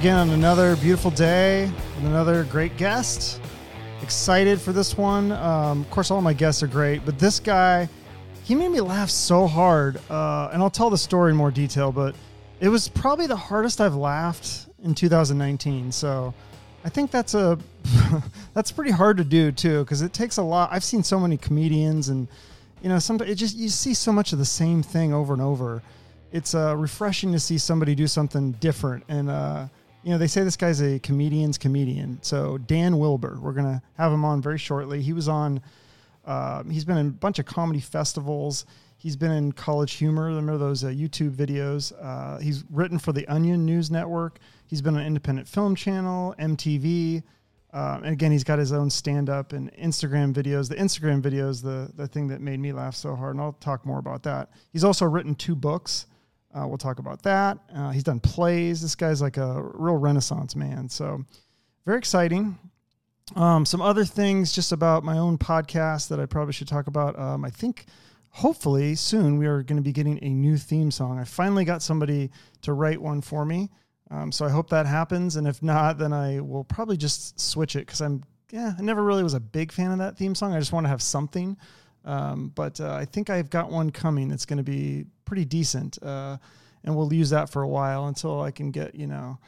again on another beautiful day with another great guest. Excited for this one. Um, of course, all my guests are great, but this guy, he made me laugh so hard. Uh, and I'll tell the story in more detail, but it was probably the hardest I've laughed in 2019. So I think that's a that's pretty hard to do too because it takes a lot. I've seen so many comedians and you know sometimes it just you see so much of the same thing over and over. It's uh, refreshing to see somebody do something different and. Uh, you know, they say this guy's a comedian's comedian. So Dan Wilbur, we're gonna have him on very shortly. He was on. Uh, he's been in a bunch of comedy festivals. He's been in College Humor. Remember those uh, YouTube videos? Uh, he's written for the Onion News Network. He's been on Independent Film Channel, MTV. Um, and again, he's got his own stand up and Instagram videos. The Instagram videos, the, the thing that made me laugh so hard. And I'll talk more about that. He's also written two books. Uh, we'll talk about that. Uh, he's done plays. This guy's like a real renaissance man. So, very exciting. Um, some other things just about my own podcast that I probably should talk about. Um, I think hopefully soon we are going to be getting a new theme song. I finally got somebody to write one for me. Um, so I hope that happens. And if not, then I will probably just switch it because I'm, yeah, I never really was a big fan of that theme song. I just want to have something. Um, but uh, I think I've got one coming that's going to be pretty decent. Uh, and we'll use that for a while until I can get, you know,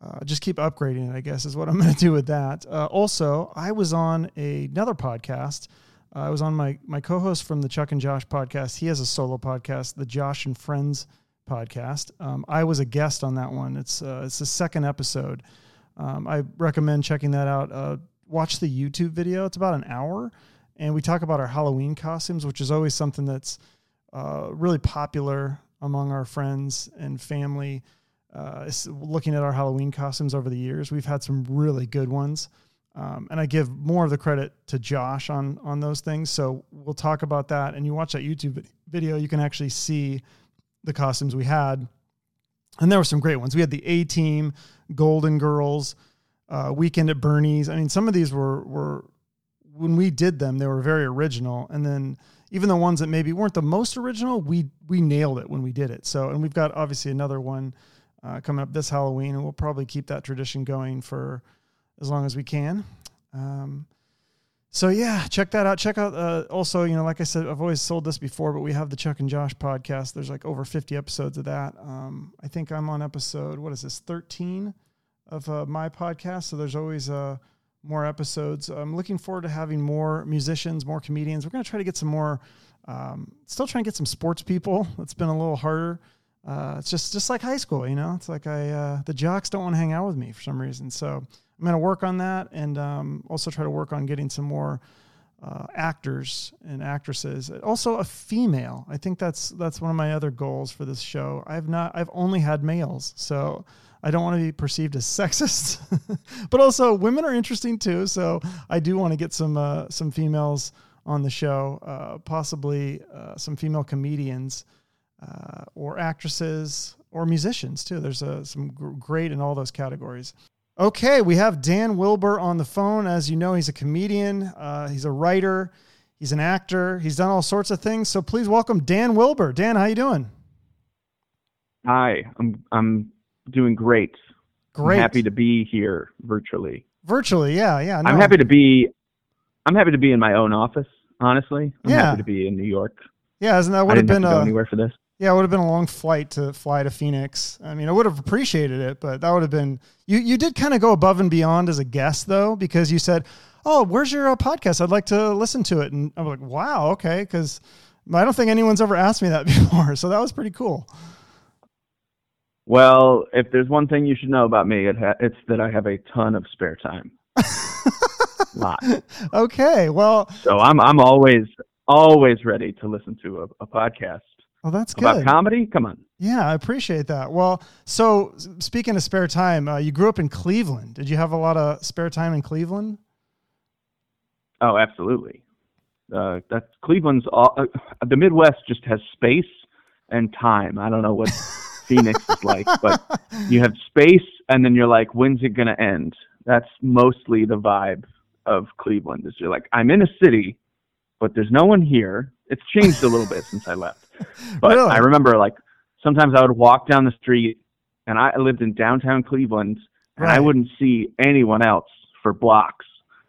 uh, just keep upgrading it, I guess, is what I'm going to do with that. Uh, also, I was on a, another podcast. Uh, I was on my, my co host from the Chuck and Josh podcast. He has a solo podcast, the Josh and Friends podcast. Um, I was a guest on that one. It's, uh, it's the second episode. Um, I recommend checking that out. Uh, watch the YouTube video, it's about an hour. And we talk about our Halloween costumes, which is always something that's uh, really popular among our friends and family. Uh, looking at our Halloween costumes over the years, we've had some really good ones. Um, and I give more of the credit to Josh on on those things. So we'll talk about that. And you watch that YouTube video, you can actually see the costumes we had. And there were some great ones. We had the A Team, Golden Girls, uh, Weekend at Bernie's. I mean, some of these were were when we did them, they were very original. And then even the ones that maybe weren't the most original, we we nailed it when we did it. So, and we've got obviously another one uh, coming up this Halloween, and we'll probably keep that tradition going for as long as we can. Um, so yeah, check that out. Check out uh, also, you know, like I said, I've always sold this before, but we have the Chuck and Josh podcast. There's like over 50 episodes of that. Um, I think I'm on episode what is this 13 of uh, my podcast. So there's always uh, more episodes. I'm looking forward to having more musicians, more comedians. We're going to try to get some more. Um, still trying to get some sports people. It's been a little harder. Uh, it's just just like high school, you know. It's like I uh, the jocks don't want to hang out with me for some reason. So I'm going to work on that, and um, also try to work on getting some more uh, actors and actresses. Also, a female. I think that's that's one of my other goals for this show. I've not. I've only had males, so I don't want to be perceived as sexist, but also women are interesting too. So I do want to get some uh, some females on the show, uh, possibly uh, some female comedians uh, or actresses or musicians too. There's uh, some great in all those categories. Okay, we have Dan Wilbur on the phone. As you know, he's a comedian, uh, he's a writer, he's an actor, he's done all sorts of things. So please welcome Dan Wilbur. Dan, how you doing? Hi, I'm I'm doing great. Great. I'm happy to be here virtually. Virtually, yeah, yeah. No. I'm happy to be. I'm happy to be in my own office. Honestly, I'm yeah. happy to be in New York. Yeah, isn't that would have been have a, anywhere for this? Yeah, it would have been a long flight to fly to Phoenix. I mean, I would have appreciated it, but that would have been you. You did kind of go above and beyond as a guest, though, because you said, "Oh, where's your uh, podcast? I'd like to listen to it." And I'm like, "Wow, okay," because I don't think anyone's ever asked me that before, so that was pretty cool. Well, if there's one thing you should know about me, it ha- it's that I have a ton of spare time. lot. Okay, well, so I'm I'm always always ready to listen to a, a podcast. Well, that's good. About comedy? Come on. Yeah, I appreciate that. Well, so speaking of spare time, uh, you grew up in Cleveland. Did you have a lot of spare time in Cleveland? Oh, absolutely. Uh, that's Cleveland's all, uh, the Midwest just has space and time. I don't know what Phoenix is like, but you have space and then you're like, when's it going to end? That's mostly the vibe of Cleveland is you're like, I'm in a city, but there's no one here. It's changed a little bit since I left. But Really? I remember like sometimes I would walk down the street, and I lived in downtown Cleveland, and I wouldn't see anyone else for blocks.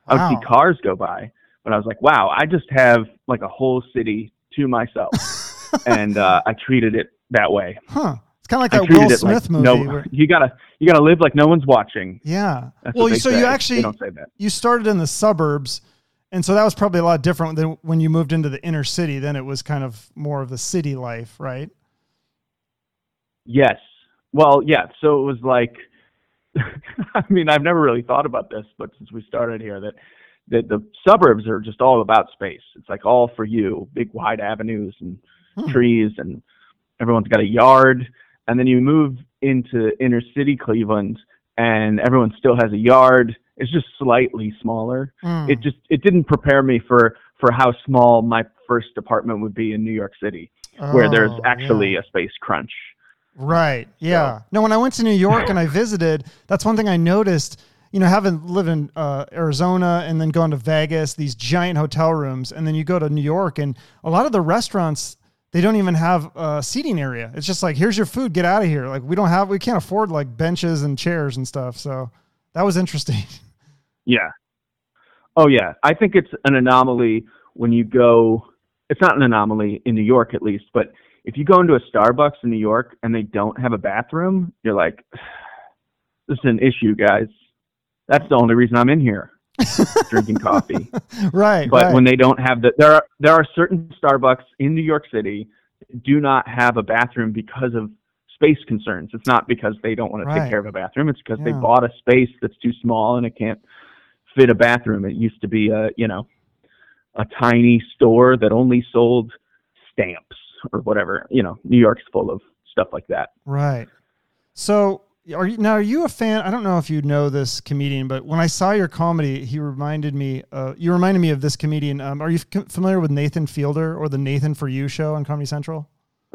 I would see cars go by, but I was like, wow, I just have like a whole city to myself, and uh, I treated it that way. Huh. It's kind of like I that Will it Smith like movie. no, where- you gotta you gotta live like no one's watching. yeah. That's well, so say. you actually don't say that. you started in the suburbs, and so that was probably a lot different than when you moved into the inner city. Then it was kind of more of the city life, right? Yes. Well, yeah. So it was like, I mean, I've never really thought about this, but since we started here, that that the suburbs are just all about space. It's like all for you, big wide avenues and Hmm. trees, and everyone's got a yard. And then you move into inner city Cleveland, and everyone still has a yard. It's just slightly smaller. Mm. It just it didn't prepare me for for how small my first apartment would be in New York City, where there's Oh, actually yeah. a space crunch. Right. Yeah. No, when I went to New York and I visited, that's one thing I noticed. You know, having lived in uh, Arizona and then gone to Vegas, these giant hotel rooms, and then you go to New York, and a lot of the restaurants they don't even have a seating area. It's just like, here's your food, get out of here. Like we don't have, we can't afford like benches and chairs and stuff. So that was interesting. Yeah. Oh yeah. I think it's an anomaly when you go it's not an anomaly in New York at least, but if you go into a Starbucks in New York and they don't have a bathroom, you're like this is an issue, guys. That's the only reason I'm in here drinking coffee. right. But right. when they don't have the there are there are certain Starbucks in New York City that do not have a bathroom because of space concerns. It's not because they don't want to Right. take care of a bathroom. It's because they bought a space that's too small and it can't fit a bathroom. It used to be a you know a tiny store that only sold stamps or whatever. You know, New York's full of stuff like that. Right. So are you now? Are you a fan? I don't know if you know this comedian, but when I saw your comedy, he reminded me. Uh, you reminded me of this comedian. Um, are you f- familiar with Nathan Fielder or the Nathan for You show on Comedy Central?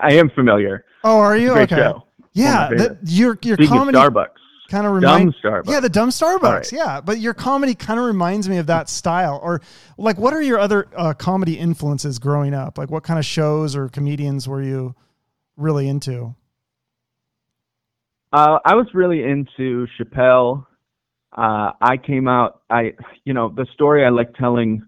I am familiar. Oh, are you? Okay. show. Yeah, that, your your Speaking comedy Starbucks, kind of reminds. Starbucks. Yeah, the dumb Starbucks. right. Yeah, but your comedy kind of reminds me of that style. Or like, what are your other uh, comedy influences growing up? Like, what kind of shows or comedians were you really into? Uh, I was really into Chappelle. Uh, I came out. I, you know, the story I like telling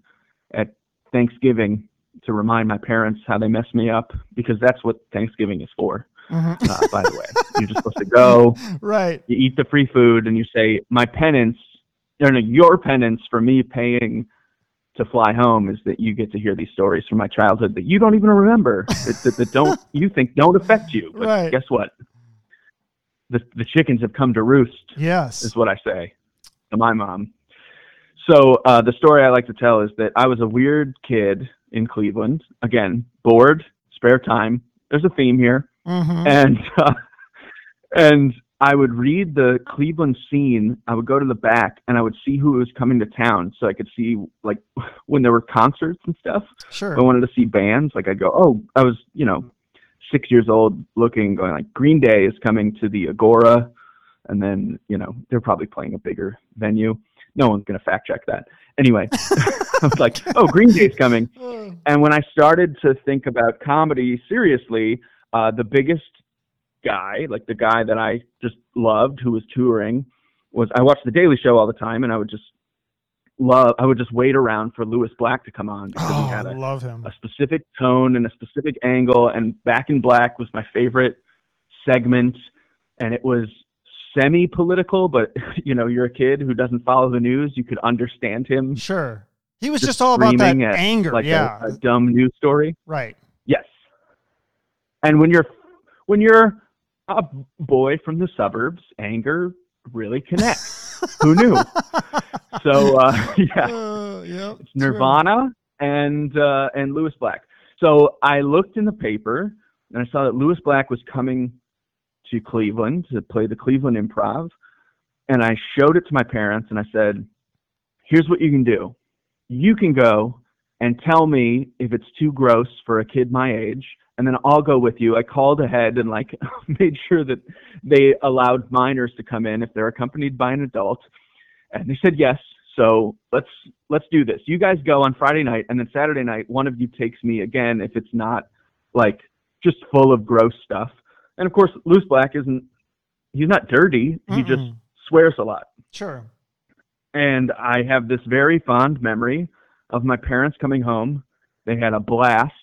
at Thanksgiving to remind my parents how they messed me up because that's what Thanksgiving is for. Mhm. Uh, by the way, you're just supposed to go, right. you eat the free food, and you say, "My penance, or no, your penance for me paying to fly home is that you get to hear these stories from my childhood that you don't even remember, that, that, that don't you think don't affect you. But Right. guess what? The the chickens have come to roost Yes. is what I say to my mom. So uh, the story I like to tell is that I was a weird kid in Cleveland. Again, bored, spare time. There's a theme here, Mhm. and uh, and I would read the Cleveland scene. I would go to the back and I would see who was coming to town, so I could see like when there were concerts and stuff. Sure. I wanted to see bands. Like I'd go, oh, I was, you know, six years old, looking, going like Green Day is coming to the Agora, and then you know they're probably playing a bigger venue. No one's gonna fact check that. Anyway, I was like, oh, Green Day's coming. And when I started to think about comedy seriously, uh, the biggest guy, like the guy that I just loved, who was touring, was I watched The Daily Show all the time, and I would just love. I would just wait around for Lewis Black to come on because Oh, he had I a love him. a specific tone and a specific angle and back in black was my favorite segment and it was semi political but you know you're a kid who doesn't follow the news you could understand him Sure. He was Just just, all about that at, anger. like yeah. a, a dumb news story right. yes and when you're when you're a boy from the suburbs anger really connects who knew so uh yeah Uh, yeah. It's Nirvana and uh, and Lewis Black. So I looked in the paper and I saw that Lewis Black was coming to Cleveland to play the Cleveland Improv, and I showed it to my parents and I said, "Here's what you can do. You can go and tell me if it's too gross for a kid my age." And then I'll go with you. I called ahead and like made sure that they allowed minors to come in if they're accompanied by an adult. And they said yes. So let's let's do this. You guys go on Friday night, and then Saturday night, one of you takes me again if it's not like just full of gross stuff. And of course, Lewis Black isn't. He's not dirty. He just Mm-mm. swears a lot. Sure. And I have this very fond memory of my parents coming home. They had a blast,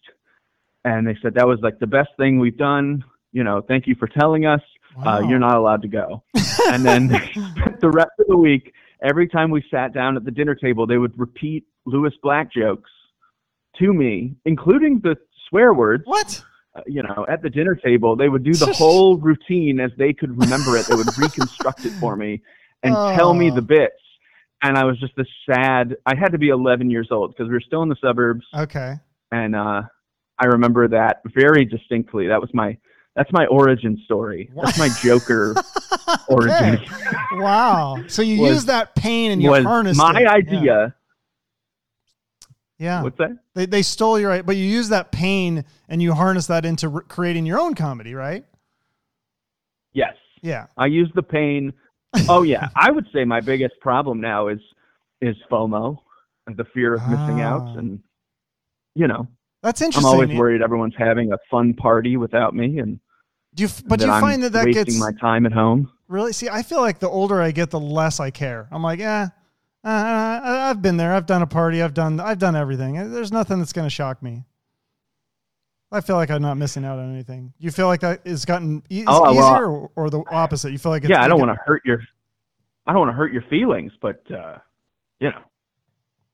and they said that was like the best thing we've done. You know, thank you for telling us. Wow. Uh, you're not allowed to go. and then the rest of the week, every time we sat down at the dinner table, they would repeat Lewis Black jokes to me, including the swear words. What? Uh, you know, at the dinner table, they would do the whole routine as they could remember it. They would reconstruct it for me and tell me Oh. the bits. And I was just this sad. I had to be 11 years old because we were still in the suburbs, Okay. and uh, I remember that very distinctly. That was my that's my origin story. That's my Joker origin. Wow. So you Was- use that pain and you was harnessed my it. idea. Yeah. yeah. What's that? They, they stole your but you use that pain and you harness that into re- creating your own comedy, right? Yes. Yeah. I use the pain. Oh yeah, I would say my biggest problem now is is FOMO, and the fear of missing out, Ah. and you know, That's interesting. I'm always worried everyone's having a fun party without me, and Do you, but do you I'm find that that wasting gets my time at home. really? See, I feel like the older I get, the less I care. I'm like, eh, uh, I- I've been there. I've done a party. I've done. I've done everything. There's nothing that's going to shock me. I feel like I'm not missing out on anything. You feel like that it's gotten e- Oh, well, easier, or, or the opposite? You feel like it's, Yeah, I don't want to hurt your, I don't want to hurt your feelings, but uh, you know,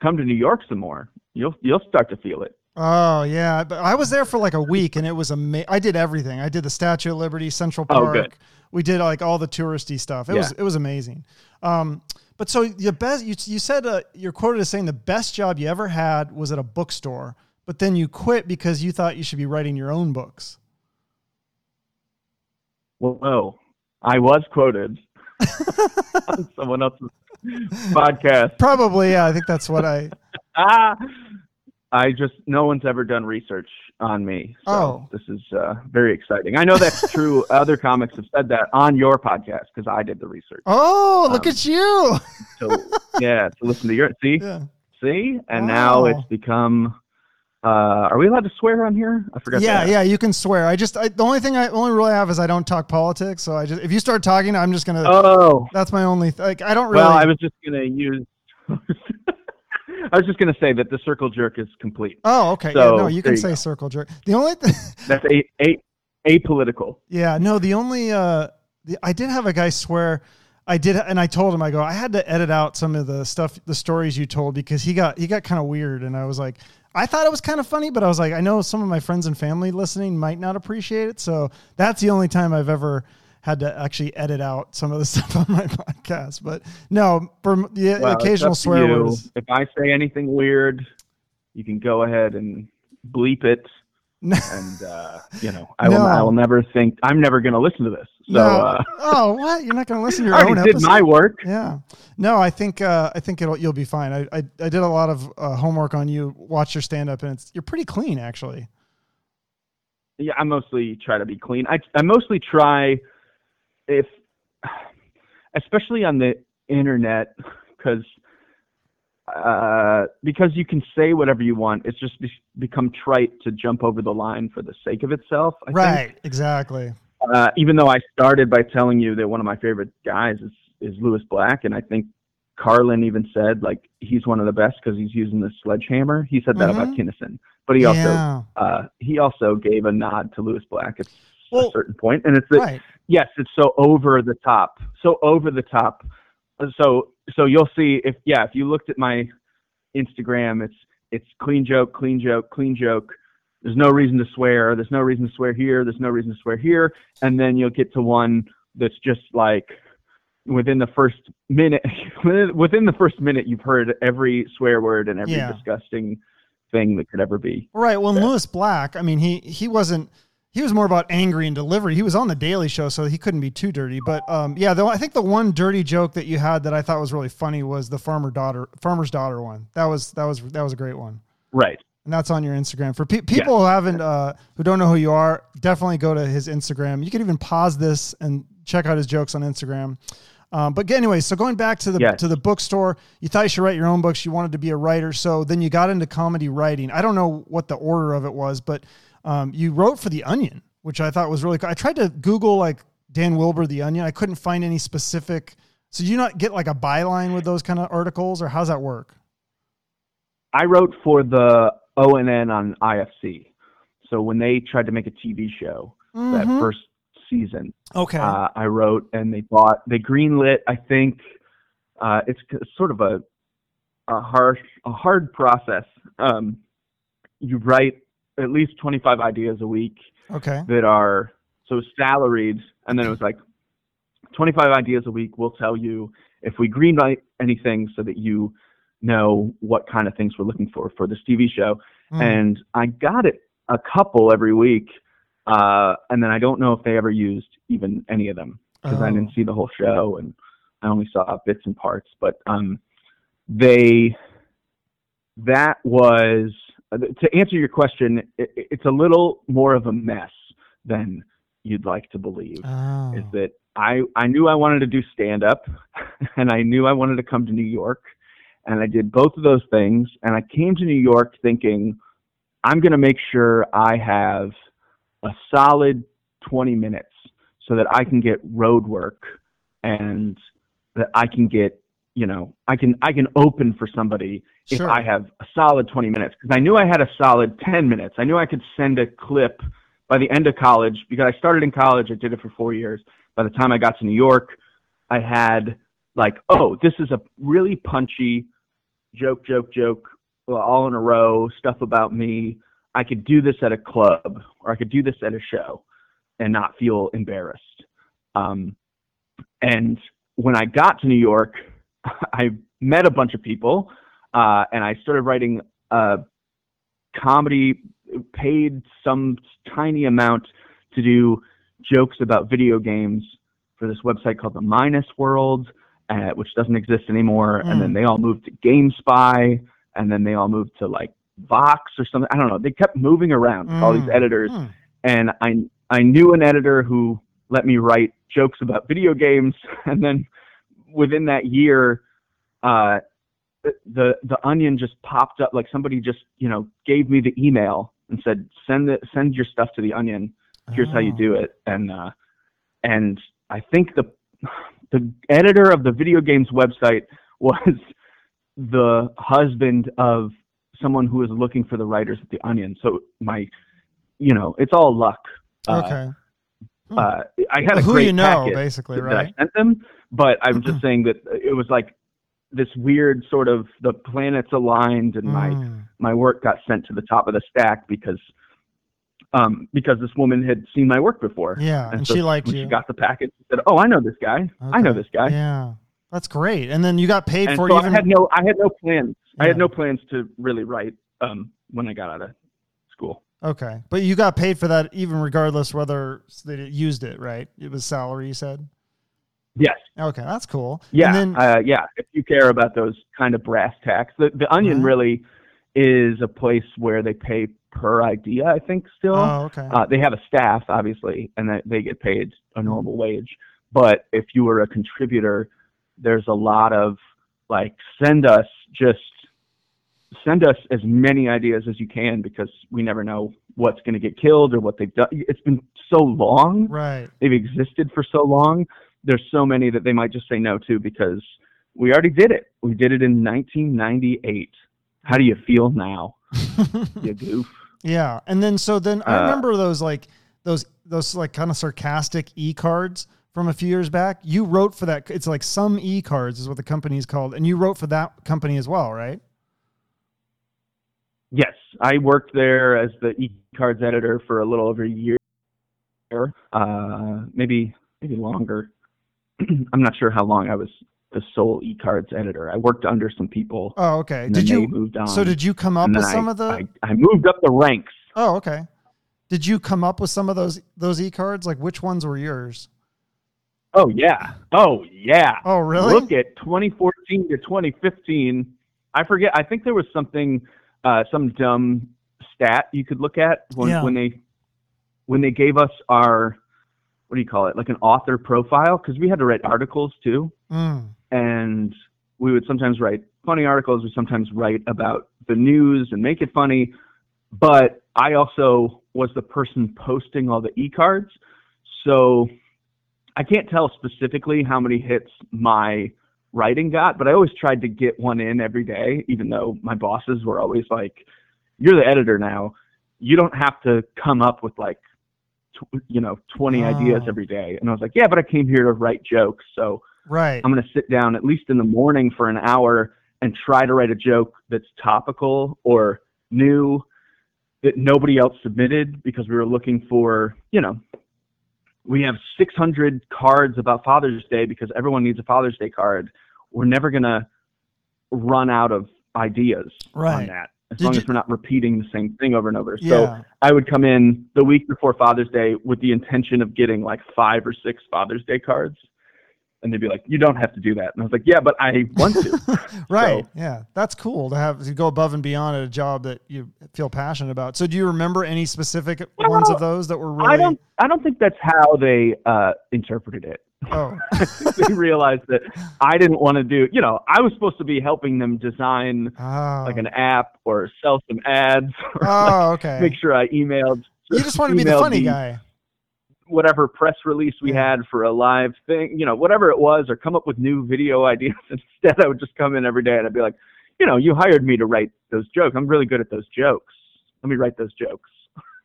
come to New York some more. You'll you'll start to feel it. Oh yeah, but I was there for like a week and it was amazing. I did everything. I did the Statue of Liberty, Central Oh, Park. good. We did like all the touristy stuff. It was it was amazing. Um, but so your best, you you said uh, you're quoted as saying the best job you ever had was at a bookstore, but then you quit because you thought you should be writing your own books. Whoa, I was quoted on someone else's podcast. Probably, yeah. I think that's what I. Ah, I just no one's ever done research on me. So Oh. this is uh, very exciting. I know that's true. Other comics have said that on your podcast because I did the research. Oh, look Um, at you! So yeah, to listen to your see Yeah. see, and now it's become. Uh, are we allowed to swear on here? I forgot. Yeah, yeah, you can swear. I just I, the only thing I only rule I have is I don't talk politics. So I just if you start talking, I'm just gonna. Oh That's my only th- like. I don't really. well, I was just gonna use. I was just gonna say that the circle jerk is complete. Oh, okay. So, yeah, no, you can say circle jerk. The only, th- That's a, a apolitical. yeah, no, the only, uh, the, I did have a guy swear. I did, and I told him, I go, I had to edit out some of the stuff, the stories you told because he got he got kind of weird, and I was like, I thought it was kind of funny, but I was like, I know some of my friends and family listening might not appreciate it, so that's the only time I've ever had to actually edit out some of the stuff on my podcast. But no, for the Well, occasional swear words. If I say anything weird, you can go ahead and bleep it, and uh, you know I will. I will never think. I'm never going to listen to this. So no. uh, oh, what? You're not going to listen to your I own already did my work. Yeah. No, I think uh, I think it'll you'll be fine. I I, I did a lot of uh, homework on you. Watch your stand up, and it's you're pretty clean actually. Yeah, I mostly try to be clean. I I mostly try if, especially on the internet, because uh, because you can say whatever you want. It's just be- become trite to jump over the line for the sake of itself. I think. right. Exactly. Uh, even though I started by telling you that one of my favorite guys is is Lewis Black, and I think Carlin even said like he's one of the best because he's using the sledgehammer. He said that about Mhm. Kinison, but he also yeah. uh, he also gave a nod to Lewis Black at Well, a certain point, and it's that right. yes, it's so over the top, so over the top. So so you'll see if yeah, if you looked at my Instagram, it's it's clean joke, clean joke, clean joke. There's no reason to swear. There's no reason to swear here. There's no reason to swear here. And then you'll get to one that's just like within the first minute, within the first minute, you've heard every swear word and every Yeah. disgusting thing that could ever be. Right. Well, Lewis Black. I mean, he he wasn't. He was more about angry and delivery. He was on the Daily Show, so he couldn't be too dirty. But um, yeah, though I think the one dirty joke that you had that I thought was really funny was the farmer daughter, farmer's daughter one. That was that was that was a great one. Right. and that's on your Instagram. For pe- people who haven't, uh, who don't know who you are, definitely go to his Instagram. You can even pause this and check out his jokes on Instagram. Um, but anyway, so going back to the Yes. to the bookstore, you thought you should write your own books. You wanted to be a writer, so then you got into comedy writing. I don't know what the order of it was, but Um, you wrote for the Onion, which I thought was really cool. I tried to Google like Dan Wilbur, the Onion. I couldn't find any specific. So do you not get like a byline with those kind of articles, or how's that work? I wrote for the ONN on IFC. So when they tried to make a TV show Mhm. that first season, okay. uh, I wrote and they bought they greenlit. I think uh, it's sort of a a harsh a hard process. Um, you write at least 25 ideas a week okay. that are so salaried, and then it was like 25 ideas a week. We'll tell you if we greenlight anything so that you know what kind of things we're looking for for this TV show. Mm. And I got it a couple every week, uh, and then I don't know if they ever used even any of them because I Oh. didn't see the whole show and I only saw bits and parts. But um, they that was Uh, to answer your question. It, it's a little more of a mess than you'd like to believe. Oh. Is that I I knew I wanted to do stand up, and I knew I wanted to come to New York, and I did both of those things. And I came to New York thinking I'm going to make sure I have a solid 20 minutes so that I can get road work and that I can get, you know, I can I can open for somebody Sure. if I have a solid 20 minutes because I knew I had a solid 10 minutes. I knew I could send a clip by the end of college because I started in college. I did it for four years. By the time I got to New York, I had like, oh, this is a really punchy joke, joke, joke, all in a row, stuff about me. I could do this at a club or I could do this at a show and not feel embarrassed. Um, and when I got to New York, I met a bunch of people uh, and I started writing uh, comedy, paid some tiny amount to do jokes about video games for this website called the Minus World, uh, which doesn't exist anymore. Mm. And then they all moved to GameSpy, and then they all moved to like Vox or something. I don't know. They kept moving around, all these Mm. editors Hmm. and I I knew an editor who let me write jokes about video games, and then within that year, uh, the the Onion just popped up. Like somebody just you know gave me the email and said send it send your stuff to the Onion. Here's how you Oh. do it, and uh, and I think the the editor of the video games website was the husband of someone who was looking for the writers at the Onion. So my, you know, it's all luck. Uh, Okay. uh, I had a Who great you know, basically, right? I sent them, but I'm just saying that it was like this weird sort of the planets aligned and my Mm. my work got sent to the top of the stack because um because this woman had seen my work before. Yeah, and so she liked when you. she got the packet, she said, "Oh, I know this guy. I know this guy." Yeah, that's great. And then you got paid And for so even. I had no I had no plans. I had no plans to really write um when I got out of school. okay, but you got paid for that even regardless whether they used it, right? It was salary, you said. Yes. Okay, that's cool. Yeah, And then, uh, yeah. If you care about those kind of brass tacks, the the Onion Right. really is a place where they pay per idea. I think still. oh, okay. Uh, they have a staff, obviously, and they, they get paid a normal wage. But if you were a contributor, there's a lot of like, send us just send us as many ideas as you can because we never know what's going to get killed or what they've done. It's been so long right. they've existed for so long. There's so many that they might just say no to because we already did it. We did it in 1998. How do you feel now, you goof? Yeah, and then so then I Uh, remember those like those those like kind of sarcastic e cards from a few years back. You wrote for that. It's like some e cards is what the company is called, and you wrote for that company as well, right? Yes, I worked there as the e-cards editor for a little over a year, uh, maybe maybe longer. I'm not sure how long I was the sole e-cards editor. I worked under some people. Oh, okay. and Did you? Moved on. So did you come up with some I, of the? I, I moved up the ranks. oh, okay. Did you come up with some of those those e cards? Like which ones were yours? Oh yeah. Oh yeah. Oh, really? Look at 2014 to 2015. I forget. I think there was something, uh, some dumb stat you could look at when, Yeah. when they when they gave us our what do you call it, like an author profile, because we had to write articles too, Mm. and we would sometimes write funny articles. We sometimes write about the news and make it funny. But I also was the person posting all the e-cards. So I can't tell specifically how many hits my writing got, but I always tried to get one in every day, even though my bosses were always like, "You're the editor now. You don't have to come up with like, tw- you know, 20 Oh. ideas every day." And I was like, "Yeah, but I came here to write jokes, so Right. I'm going to sit down at least in the morning for an hour and try to write a joke that's topical or new that nobody else submitted because we were looking for, you know, we have 600 cards about Father's Day because everyone needs a Father's Day card. We're never going to run out of ideas Right. on that as Did long you- as we're not repeating the same thing over and over. yeah. So I would come in the week before Father's Day with the intention of getting like five or six Father's Day cards. And they'd be like, "You don't have to do that." And I was like, "Yeah, but I want to." right. So- yeah. That's cool to have to go above and beyond at a job that you feel passionate about. So do you remember any specific ones of those that were really I don't. I don't think that's how they uh, interpreted it. Oh. they realized that I didn't want to do. You know, I was supposed to be helping them design Oh. like an app or sell some ads, or Oh, okay. make sure I emailed. you just want to be the funny guy. Whatever press release we Yeah. had for a live thing, you know, whatever it was, or come up with new video ideas. Instead, I would just come in every day and I'd be like, you know, you hired me to write those jokes. I'm really good at those jokes. Let me write those jokes.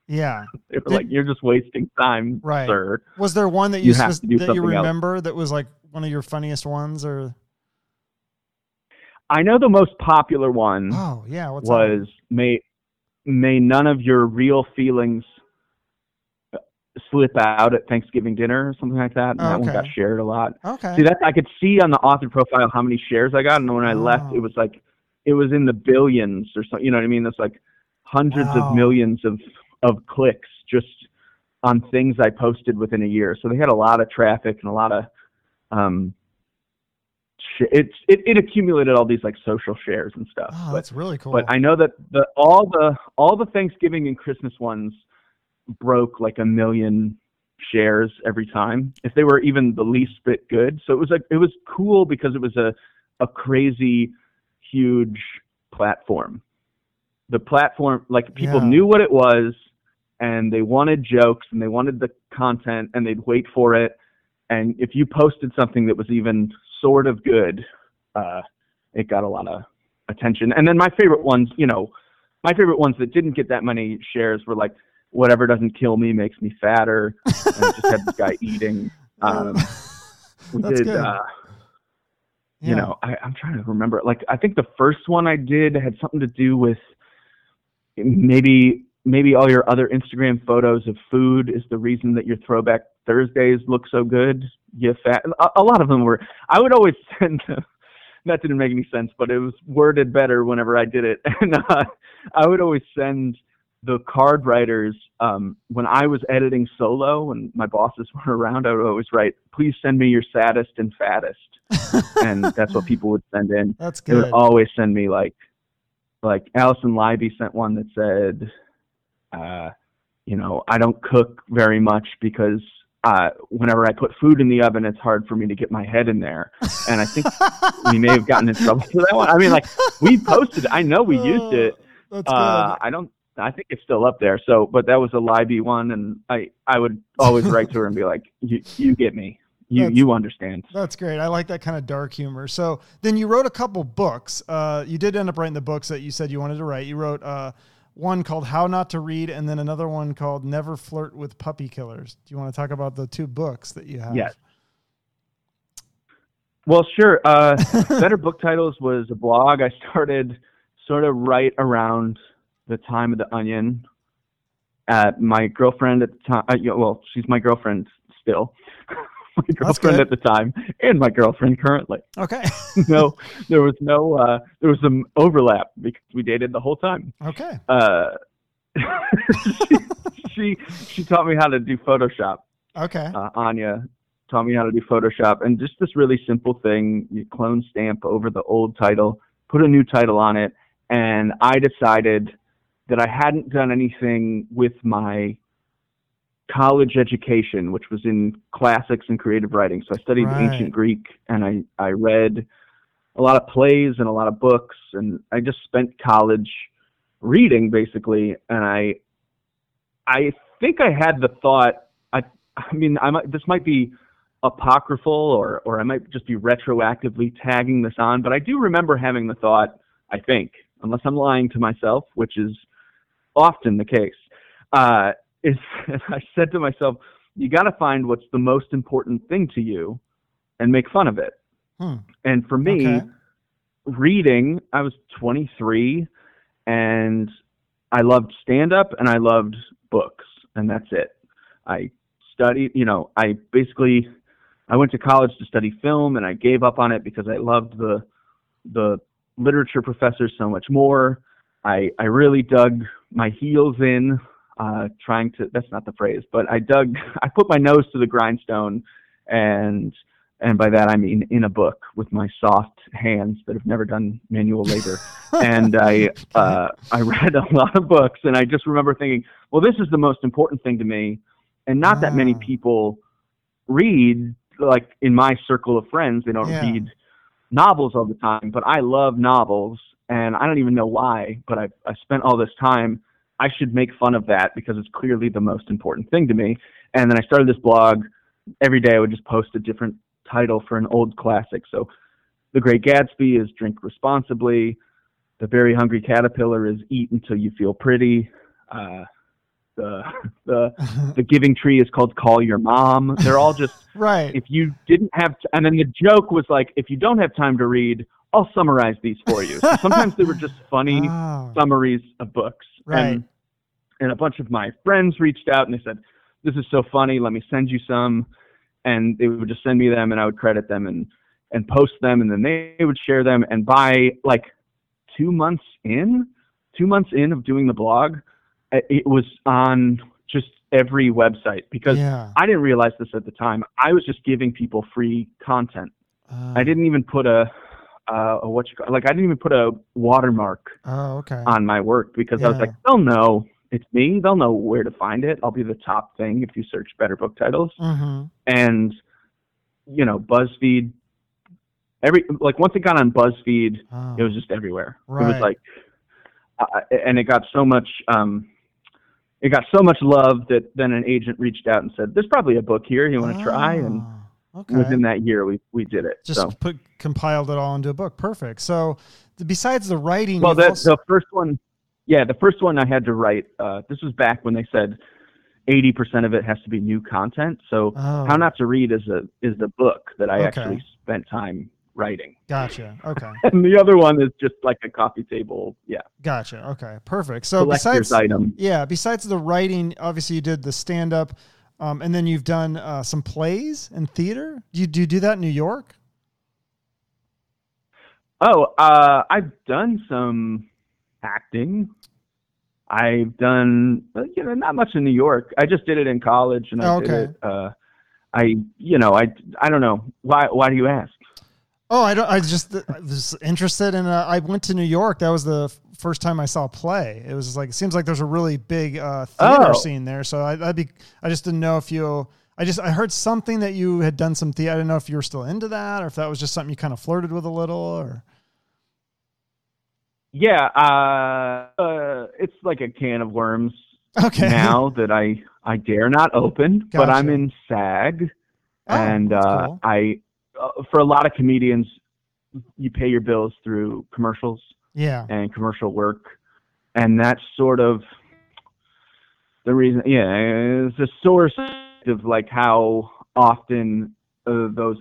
Yeah. They were Did- like, you're just wasting time, Right. sir. Was there one that you, You have spec- to do that you something else. remember that was like one of your funniest ones or I know the most popular one Oh, yeah, what's that? was may may none of your real feelings uh, slip out at Thanksgiving dinner or something like that. And that one got shared a lot. Okay. See that I could see on the author profile how many shares I got, and when I left, Oh. it was like it was in the billions or something. You know what I mean? It's like hundreds Wow. of millions of of clicks just on things I posted within a year. So they had a lot of traffic and a lot of um. It's it, it accumulated all these like social shares and stuff. Oh, but that's really cool. but I know that the all the all the Thanksgiving and Christmas ones broke like a million shares every time if they were even the least bit good. So it was like it was cool because it was a a crazy huge platform. The platform like people Yeah. knew what it was and they wanted jokes and they wanted the content and they'd wait for it and if you posted something that was even sort of good uh it got a lot of attention. And then my favorite ones, you know, my favorite ones that didn't get that many shares were like whatever doesn't kill me makes me fatter. and it just had this guy eating. Um, we That's did, good. uh, Yeah. you know, I, I'm trying to remember. Like I think the first one I did had something to do with maybe maybe all your other Instagram photos of food is the reason that your throwback Thursdays look so good. You fat. A, a lot of them were. I would always send. that didn't make any sense, but it was worded better whenever I did it, and uh, I would always send the card writers um, when I was editing solo and my bosses weren't around. I would always write, "Please send me your saddest and fattest," and that's what people would send in That's good. they would always send me like like Allison Libby sent one that said uh you know I don't cook very much because uh whenever I put food in the oven it's hard for me to get my head in there and I think we may have gotten in trouble for that one I mean like we posted. I know we used it That's uh I don't I think it's still up there so but that was a Libby one and I I would always write to her and be like you you get me you That's- you understand That's great. I like that kind of dark humor. So then you wrote a couple books. Uh, you did end up writing the books that you said you wanted to write. You wrote uh, one called How Not to Read, and then another one called Never Flirt with Puppy Killers. Do you want to talk about the two books that you have? Yes. Well, sure. Uh, Better Book Titles was a blog I started sort of right around the time of The Onion. Uh, my girlfriend at the time, uh, well, she's my girlfriend still. my girlfriend at the time, and my girlfriend currently. Okay. no, there was no, uh, there was some overlap because we dated the whole time. okay. Uh, she, she she taught me how to do Photoshop Okay. uh, Anya taught me how to do Photoshop, and just this really simple thing: you clone stamp over the old title, put a new title on it, and I decided that I hadn't done anything with my college education, which was in classics and creative writing. So I studied Right. ancient Greek, and I I read a lot of plays and a lot of books, and I just spent college reading basically, and I I think I had the thought. I I mean, I might, this might be apocryphal, or or I might just be retroactively tagging this on, but I do remember having the thought. I think, unless I'm lying to myself, which is often the case, uh, is I said to myself, you got to find what's the most important thing to you, and make fun of it. Hmm. And for me, Okay. reading, I was 23 and I loved stand up and I loved books and that's it. I studied, you know, I basically I went to college to study film and I gave up on it because I loved the the literature professors so much more. I I really dug my heels in uh trying to that's not the phrase, but I dug I put my nose to the grindstone and and by that I mean in a book with my soft hands that have never done manual labor. and I uh, I read a lot of books, and I just remember thinking, well, this is the most important thing to me, and not that many Ah. people read. Like in my circle of friends, they don't Yeah. read novels all the time, but I love novels, and I don't even know why. But I I spent all this time. I should make fun of that because it's clearly the most important thing to me. And then I started this blog. Every day I would just post a different title for an old classic. So The Great Gatsby is Drink Responsibly. The Very Hungry Caterpillar is Eat Until You Feel Pretty. Uh, the, the, the Giving Tree is called Call Your Mom. They're all just, right. if you didn't have, t- and then the joke was like, if you don't have time to read, I'll summarize these for you. So sometimes they were just funny Oh, summaries of books. Right. And, and a bunch of my friends reached out and they said, This is so funny, let me send you some. And they would just send me them and I would credit them and, and post them and then they would share them. And by like two months in, two months in of doing the blog, it was on just every website because yeah. I didn't realize this at the time. I was just giving people free content. Uh, I didn't even put a, uh, a what you call, like I didn't even put a watermark Oh, okay. on my work because I was like, they'll know it's me. They'll know where to find it. I'll be the top thing if you search better book titles. hmm And you know, BuzzFeed. Every like once it got on BuzzFeed, Oh, it was just everywhere. Right. It was like, uh, and it got so much. um it got so much love that then an agent reached out and said, "There's probably a book here. You want to try?" And Oh, okay. within that year, we we did it. just so put compiled it all into a book. Perfect. So besides the writing, Well, the, also- the first one, yeah, the first one I had to write. Uh, this was back when they said eighty percent of it has to be new content. So Oh. How Not to Read is a is the book that I Okay. actually spent time writing, gotcha. Okay, and the other one is just like a coffee table, yeah, gotcha. Okay, perfect. So collector's besides, item. yeah, besides the writing, obviously you did the stand up, um, and then you've done uh, some plays and theater. Do you do you do that in New York? Oh, uh, I've done some acting. I've done, uh, you know, not much in New York. I just did it in college, and I Oh, did it. Uh, I, you know, I, I don't know why. Why do you ask? Oh, I don't. I just I was interested in. Uh, I went to New York. That was the first time I saw play. It was like it seems like there's a really big uh, theater Oh. scene there. So I, I'd be. I just didn't know if you. I just I heard something that you had done some theater. I didn't know if you were still into that or if that was just something you kind of flirted with a little. Or Yeah, uh, uh, it's like a can of worms okay. now that I I dare not open. But I'm in SAG, Oh, and uh, cool. I uh, for a lot of comedians, you pay your bills through commercials yeah. and commercial work, and that's sort of the reason. Yeah, it's a source of like how often uh, those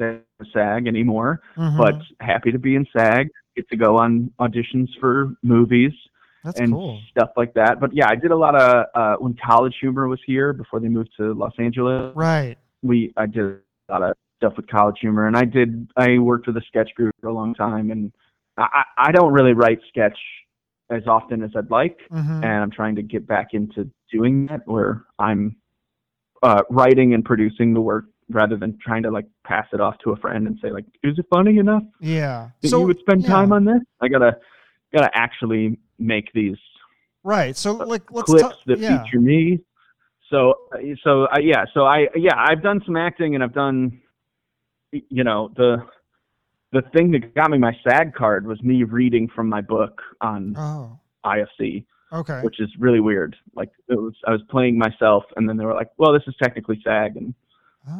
SAG anymore. Mhm. But happy to be in SAG. Get to go on auditions for movies that's and cool. stuff like that. But yeah, I did a lot of uh, when College Humor was here before they moved to Los Angeles. Right. We I did a lot of stuff with College Humor, and I did I worked with a sketch group for a long time, and I I don't really write sketch as often as I'd like, hmm and I'm trying to get back into doing that where I'm uh, writing and producing the work rather than trying to like pass it off to a friend and say like, is it funny enough? Yeah. that So you would spend yeah. time on this. I gotta gotta actually make these Right. So like let's clips talk. that Yeah. feature me. So so uh, yeah, so I yeah I've done some acting and I've done you know the the thing that got me my SAG card was me reading from my book on Oh. IFC. Okay. which is really weird. Like it was, I was playing myself, and then they were like, "Well, this is technically SAG, and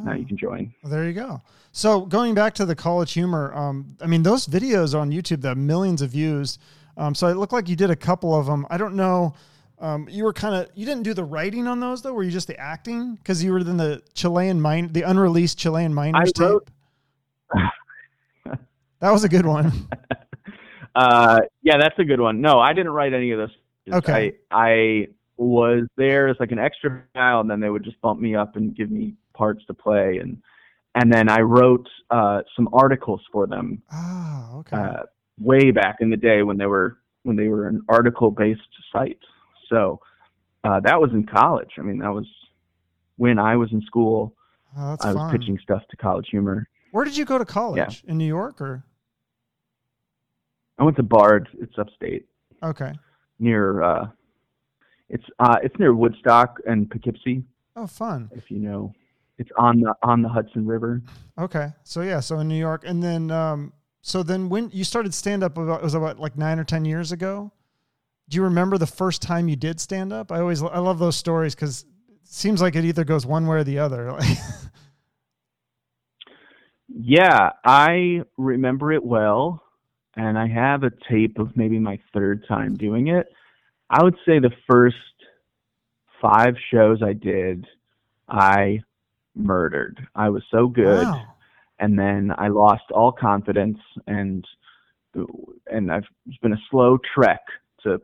now Oh. you can join." Well, there you go. So going back to the college humor, um, I mean, those videos on YouTube that millions of views. Um, so it looked like you did a couple of them. I don't know. Um, you were kind of you didn't do the writing on those though. Were you just the acting? Because you were in the Chilean mine, the unreleased Chilean miners I wrote- tape. that was a good one. Uh, yeah, that's a good one. No, I didn't write any of this. Okay. I, I was there as like an extra guy, and then they would just bump me up and give me parts to play, and and then I wrote uh, some articles for them Ah, okay. uh, way back in the day when they were when they were an article based site. So uh, that was in college. I mean, that was when I was in school. oh, I was fun. pitching stuff to College Humor. Where did you go to college? Yeah. In New York or? I went to Bard. It's upstate Okay. near. Uh, it's uh, it's near Woodstock and Poughkeepsie. Oh, fun. if you know. It's on the on the Hudson River. Okay. So yeah, so in New York, and then um, so then when you started stand up, about it was about like nine or ten years ago. Do you remember the first time you did stand up? I always I love those stories because it seems like it either goes one way or the other. Yeah, I remember it well, and I have a tape of maybe my third time doing it. I would say the first five shows I did, I murdered. I was so good, Wow. and then I lost all confidence, and and I've it's been a slow trek to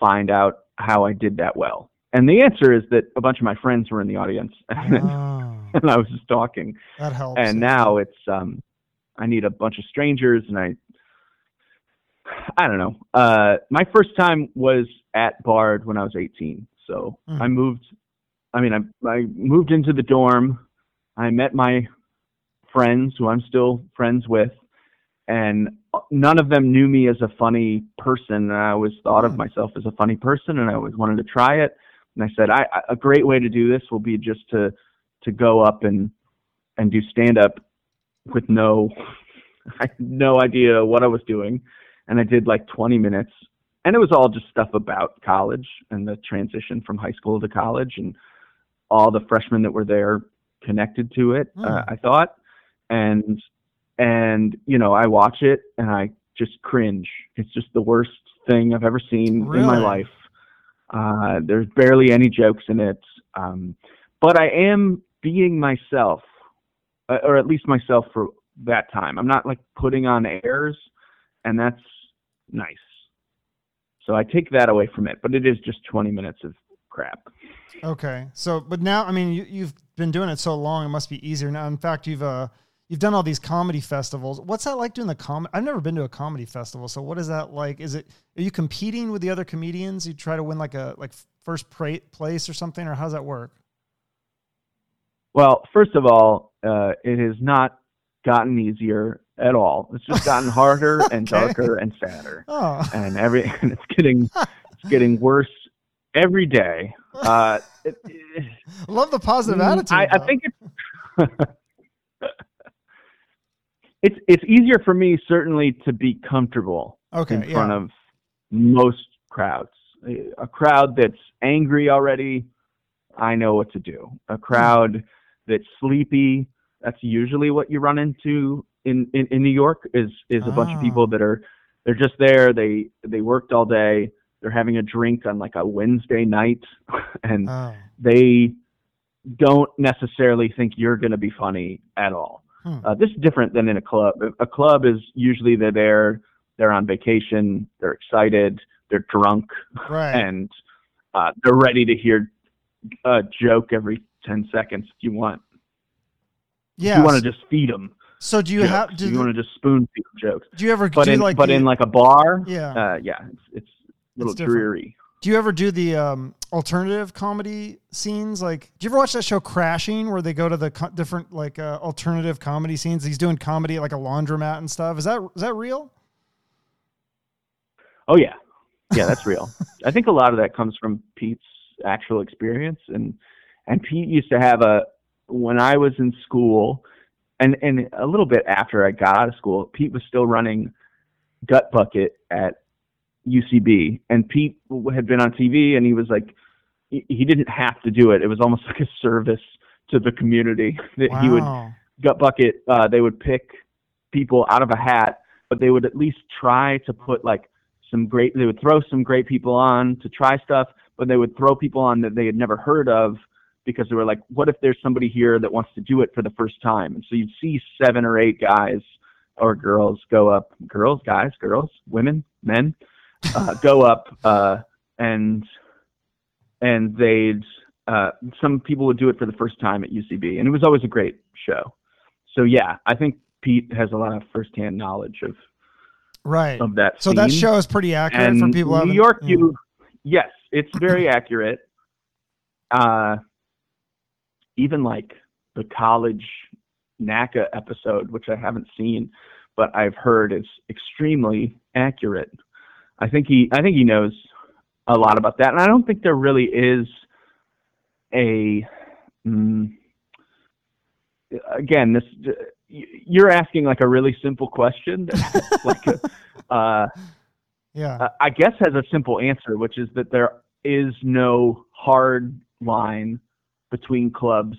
find out how I did that well. And the answer is that a bunch of my friends were in the audience, and, Oh, and I was just talking that helps. and now it's um i need a bunch of strangers and i i don't know. Uh my first time was at bard when i was 18 so Mhm. i moved i mean I, I moved into the dorm. I met my friends who i'm still friends with and none of them knew me as a funny person. And i always thought of Hmm. myself as a funny person and i always wanted to try it. And i said I, I a great way to do this will be just to to go up and and do stand up with no I had no idea what I was doing and I did like 20 minutes. And it was all just stuff about college and the transition from high school to college and all the freshmen that were there connected to it Hmm. uh, I thought. And and you know I watch it and I just cringe. It's just the worst thing I've ever seen in my life. Uh, there's barely any jokes in it um, but I am being myself, uh, or at least myself for that time. I'm not like putting on airs, and that's nice. So I take that away from it, but it is just 20 minutes of crap. Okay. So, but now, I mean, you, you've been doing it so long, it must be easier now. In fact, you've uh, you've done all these comedy festivals. What's that like doing the com? I've never been to a comedy festival. So, what is that like? Is it are you competing with the other comedians? You try to win like a like first pra- place or something, or how does that work? Well, first of all, uh, it has not gotten easier at all. It's just gotten harder and darker and sadder, Oh, and every and it's getting it's getting worse every day. Uh, it, it- love the positive Mm, attitude. I, I think it's it's it's easier for me certainly to be comfortable okay. in Yeah. front of most crowds. A- A crowd that's angry already, I know what to do. A crowd that's sleepy, that's usually what you run into in, in, in New York is is a bunch of Ah. people that are they're just there, they they worked all day, they're having a drink on like a Wednesday night and Oh. they don't necessarily think you're going to be funny at all. Hmm. Uh, this is different than in a club. A club is usually they're there, they're on vacation, they're excited, they're drunk, Right. and uh, they're ready to hear a joke every 10 seconds if you want. yeah. You want to just feed them. So do you jokes. have? Do, you want to just spoon feed jokes. do you ever But do in like but the, in like a bar, yeah? uh, yeah, it's it's a little different. dreary. Do you ever do the um, alternative comedy scenes? Like, do you ever watch that show Crashing, where they go to the co- different like uh, alternative comedy scenes? He's doing comedy at like a laundromat and stuff. Is that is that real? Oh yeah, yeah, that's real. I think a lot of that comes from Pete's actual experience, and and Pete used to have a when I was in school, and and a little bit after I got out of school, Pete was still running Gut Bucket at UCB, and Pete had been on TV, and he was like, he, didn't have to do it. It was almost like a service to the community that wow. he would gut bucket. Uh, they would pick people out of a hat, but they would at least try to put like some great. They would throw some great people on to try stuff, but they would throw people on that they had never heard of because they were like, what if there's somebody here that wants to do it for the first time? And so you'd see seven or eight guys or girls go up, girls, guys, girls, women, men, uh, go up uh, and and they'd uh, some people would do it for the first time at UCB, and it was always a great show. So yeah, I think Pete has a lot of firsthand knowledge of right of that. So that show is pretty accurate and for people. New York, yeah. you yes, it's very accurate. Uh, even like the college NACA episode, which I haven't seen, but I've heard is extremely accurate. I think he, I think he knows a lot about that, and I don't think there really is a. Mm, again, this you're asking like a really simple question, like uh, yeah. I guess has a simple answer, which is that there is no hard line between clubs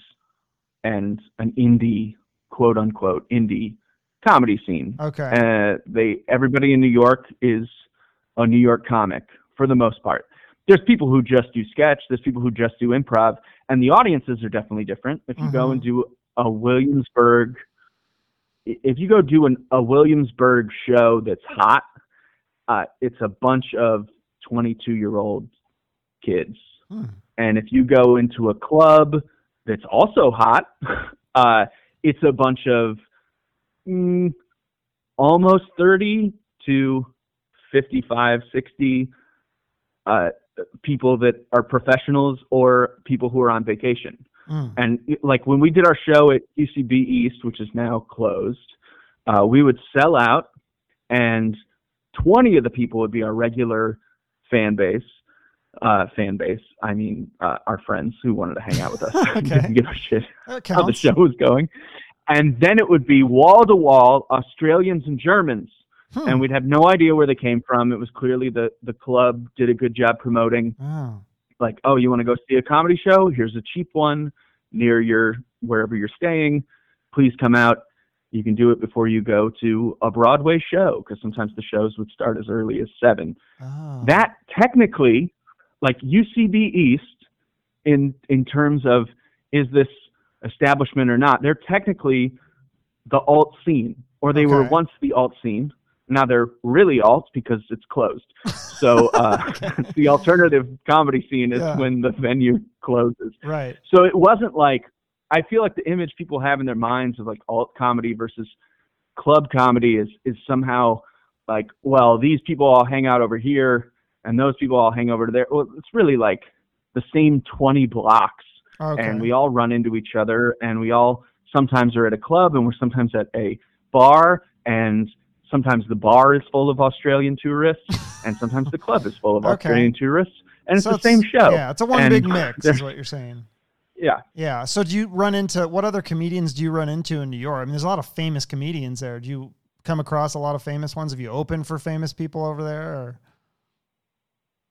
and an indie, quote unquote, indie comedy scene. Okay. Uh, they everybody in New York is a New York comic for the most part. There's people who just do sketch. There's people who just do improv, and the audiences are definitely different. If you go Mhm. and do a Williamsburg, if you go do an, a Williamsburg show that's hot, uh, it's a bunch of 22 year old kids. Hmm. And if you go into a club that's also hot, uh, it's a bunch of mm, almost 30 to 55, 60 uh, people that are professionals or people who are on vacation. Mm. And like when we did our show at UCB East, which is now closed, uh, we would sell out, and 20 of the people would be our regular fan base. Uh, fan base. I mean, uh, our friends who wanted to hang out with us. Okay. Didn't give a shit how the show was going. And then it would be wall to wall Australians and Germans, Hmm. and we'd have no idea where they came from. It was clearly the the club did a good job promoting Oh. like, oh, you want to go see a comedy show? Here's a cheap one near your wherever you're staying. Please come out. You can do it before you go to a Broadway show because sometimes the shows would start as early as seven. Oh. That technically, like UCB East, in in terms of is this establishment or not, they're technically the alt scene, or they were once the alt scene. Now they're really alt because it's closed. So uh, the alternative comedy scene is Yeah. when the venue closes. right. So it wasn't like I feel like the image people have in their minds of like alt comedy versus club comedy is is somehow like well these people all hang out over here and those people all hang over to there. Well, it's really like the same 20 blocks Okay. and we all run into each other and we all sometimes are at a club and we're sometimes at a bar and sometimes the bar is full of Australian tourists and sometimes the club is full of Okay. Australian tourists and it's So the same show. Yeah, it's a one And big mix, is what you're saying. Yeah. Yeah. So do you run into what other comedians do you run into in New York? I mean, there's a lot of famous comedians there. Do you come across a lot of famous ones? Have you opened for famous people over there? Or?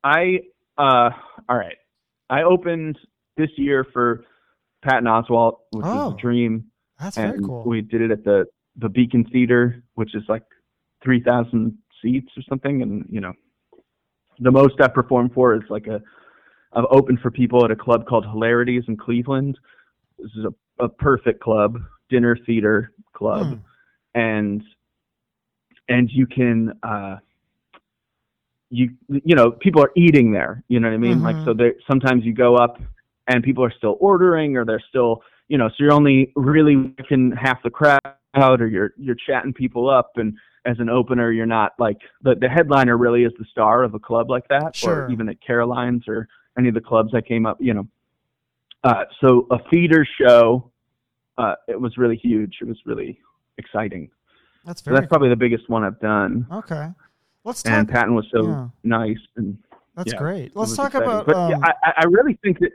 I uh all right. I opened this year for Patton Oswalt, which Oh. was a dream. That's and very cool. we did it at the the Beacon Theater, which is like three thousand seats or something, and you know, the most I've performed for is like a I've opened for people at a club called Hilarities in Cleveland. This is a, a perfect club, dinner theater club, Hmm. and and you can uh you you know people are eating there you know what i mean like Mhm. so there sometimes you go up and people are still ordering or they're still you know so you're only really working half the crowd or you're you're chatting people up and as an opener you're not like the the headliner really is the star of a club like that Sure. or even at caroline's or any of the clubs i came up you know uh so a feeder show uh it was really huge it was really exciting That's so very that's probably the biggest one I've done. Okay. Let's talk. And Patton was so yeah. nice and That's yeah, great. Let's talk exciting. about. But um, yeah, I, I really think that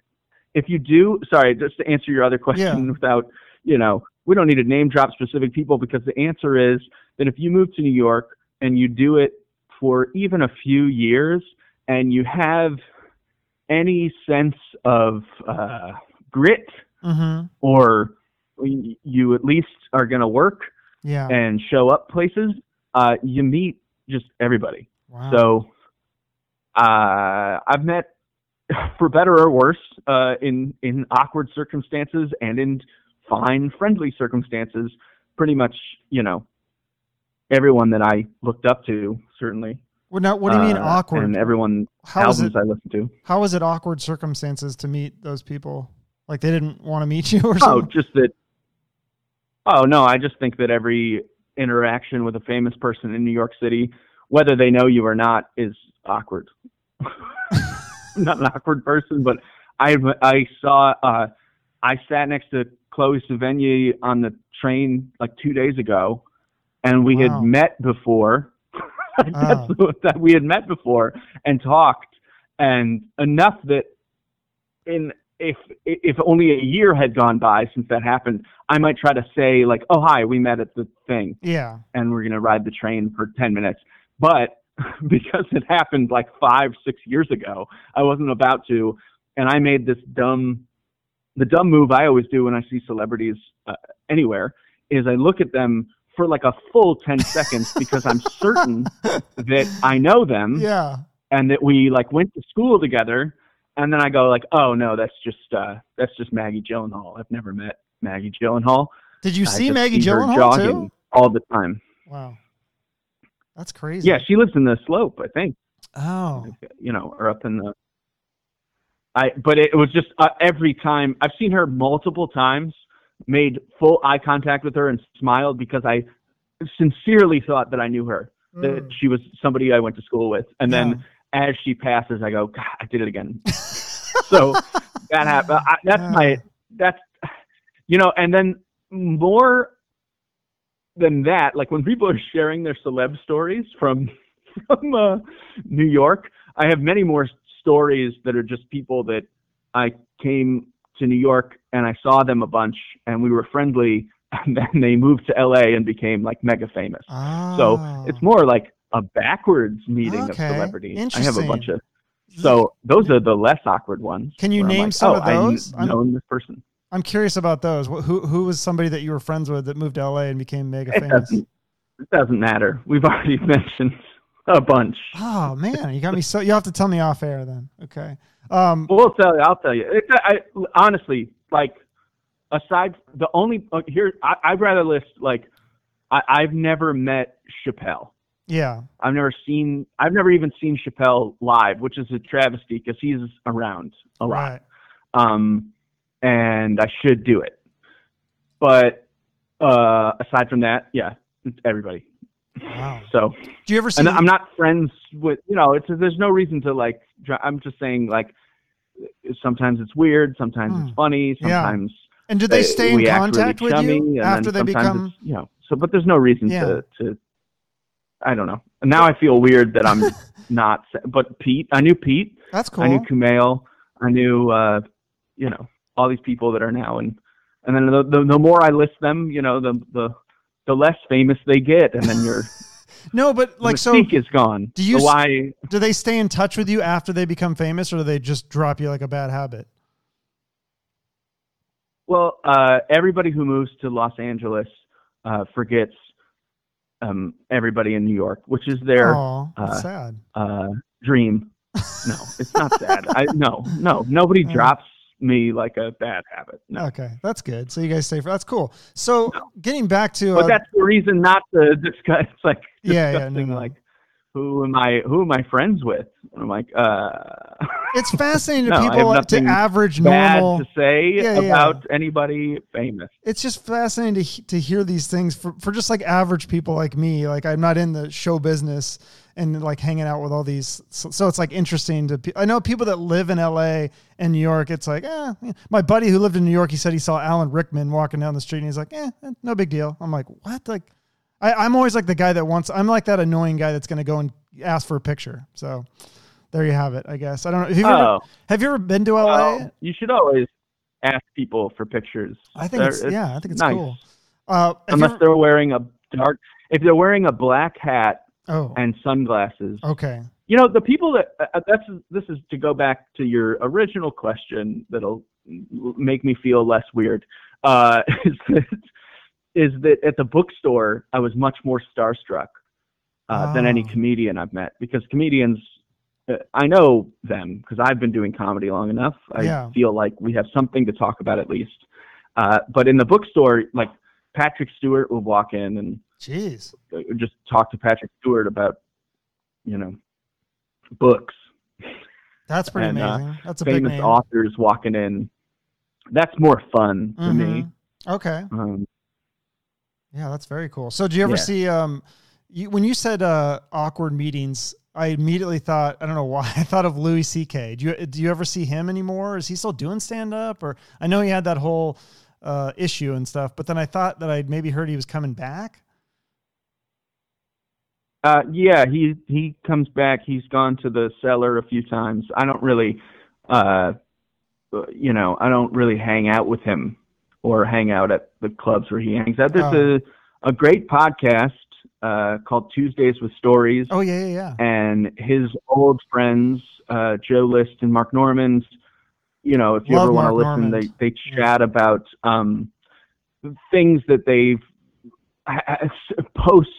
if you do, sorry, just to answer your other question Yeah. without, you know, we don't need to name drop specific people because the answer is that if you move to New York and you do it for even a few years and you have any sense of uh, grit Mm-hmm. or you at least are going to work Yeah. and show up places, uh, you meet just everybody. wow. So uh, I've met, for better or worse, uh, in in awkward circumstances and in fine, friendly circumstances, pretty much you know everyone that I looked up to certainly. Well, now, what do you mean uh, awkward? And everyone How is albums it? I listen to. How is it awkward circumstances to meet those people? Like they didn't want to meet you or something? Oh, just that. Oh no, I just think that every interaction with a famous person in New York City, whether they know you or not, is awkward. I'm not an awkward person, but I I saw uh, I sat next to Chloe Sevigny on the train like two days ago, and we Wow. had met before. Oh. That's that we had met before and talked, and enough that in if if only a year had gone by since that happened, I might try to say like, "Oh hi, we met at the thing, yeah. and we're gonna ride the train for ten minutes." But because it happened like five, six years ago, I wasn't about to, and I made this dumb, the dumb move I always do when I see celebrities uh, anywhere is I look at them for like a full ten seconds because I'm certain that I know them Yeah. and that we like went to school together and then I go like, oh no, that's just uh that's just Maggie Gyllenhaal. I've never met Maggie Gyllenhaal. Did you I see Maggie see Gyllenhaal jogging too? all the time. Wow. That's crazy. Yeah, she lives in the slope, I think. Oh. You know, or up in the I but it was just uh, every time I've seen her multiple times, made full eye contact with her and smiled because I sincerely thought that I knew her, that Mm. she was somebody I went to school with. And Yeah. then as she passes, I go, God, I did it again. so that happened. I, that's Yeah. my that's you know, and then more than that, like when people are sharing their celeb stories from from uh, New York, I have many more stories that are just people that I came to New York and I saw them a bunch and we were friendly and then they moved to LA and became like mega famous. Oh. So it's more like a backwards meeting of Okay. celebrities. I have a bunch of so those are the less awkward ones. Can you name like, some oh, of those? I I'm- this person. I'm curious about those. Who who was somebody that you were friends with that moved to LA and became mega It famous? doesn't it doesn't matter. We've already mentioned a bunch. Oh man, you got me so. You have to tell me off air then. Okay. Um. Well, tell you. I'll tell you. It's, I, honestly, like, aside the only uh, here, I, I'd rather list like, I, I've never met Chappelle. Yeah. I've never seen. I've never even seen Chappelle live, which is a travesty because he's around a lot. Right. Um, and I should do it. But uh, aside from that, yeah, it's everybody. Wow. So, Do you ever see? and I'm not friends with. You know, it's there's no reason to like. I'm just saying like. Sometimes it's weird. Sometimes Hmm. it's funny. Yeah. Sometimes and did they uh, stay in we act really contact with chummy, you after they become? you know so but there's no reason Yeah. to to i don't know now i feel weird that i'm not but pete i knew pete That's cool. i knew kumail i knew uh you know all these people that are now and and then the, the the more i list them you know the the the less famous they get and then you're. no, but like so. is gone do you The s- why Do they stay in touch with you after they become famous, or do they just drop you like a bad habit? Well, uh, everybody who moves to Los Angeles uh, forgets um, everybody in New York, which is their that's uh, sad. uh, dream. No, it's not sad. I no, no, nobody Uh. drops me like a bad habit. No, Okay, that's good. So you guys stay for that's cool. So getting back to but uh, that's the reason not to discuss. Like Yeah, yeah, no, no. like who am I? Who am I friends with? And I'm like, uh, it's fascinating to No, I people have to average normal. to say Yeah, yeah. about anybody famous. it's just fascinating to to hear these things for, for just like average people like me. Like I'm not in the show business and like hanging out with all these. So, so it's like interesting to. I know people that live in L.A. and New York. It's like, eh. My buddy who lived in New York, he said he saw Alan Rickman walking down the street, and he's like, eh, eh, no big deal. I'm like, what? Like, I, I'm always like the guy that wants. I'm like that annoying guy that's going to go and ask for a picture. So. There you have it. I guess I don't know. Have you, ever, Oh, have you ever been to LA? well, you should always ask people for pictures. I think They're- it's, yeah. I think it's nice. cool. Uh, Unless they're wearing a dark, if they're wearing a black hat Oh, and sunglasses. okay. You know, the people that uh, that's this is to go back to your original question that'll make me feel less weird. Uh, is that is that at the bookstore I was much more starstruck uh, than any Oh. comedian I've met because comedians. uh, I know them because I've been doing comedy long enough. I Yeah. feel like we have something to talk about at least. Uh, but in the bookstore, like Patrick Stewart would walk in and Jeez. uh, just talk to Patrick Stewart about, you know, books. That's pretty And, uh, amazing. That's a big Famous authors walking in. That's more fun to me. Mhm. Okay. Um, Yeah, that's very cool. So, do you ever Yeah. see um, you, when you said uh, awkward meetings? I immediately thought I don't know why I thought of Louis C.K. Do you do you ever see him anymore? Is he still doing stand up? Or I know he had that whole uh, issue and stuff, but then I thought that I'd maybe heard he was coming back. uh, yeah, he he comes back. He's gone to the cellar a few times. I don't really, uh, you know, I don't really hang out with him or hang out at the clubs where he hangs out. There's Oh. a a great podcast uh, called Tuesdays with Stories. Oh yeah, yeah, yeah. and his old friends, uh, Joe List and Mark Normand's. You know, if you Love ever want to listen, they they Yeah. chat about um, things that they've post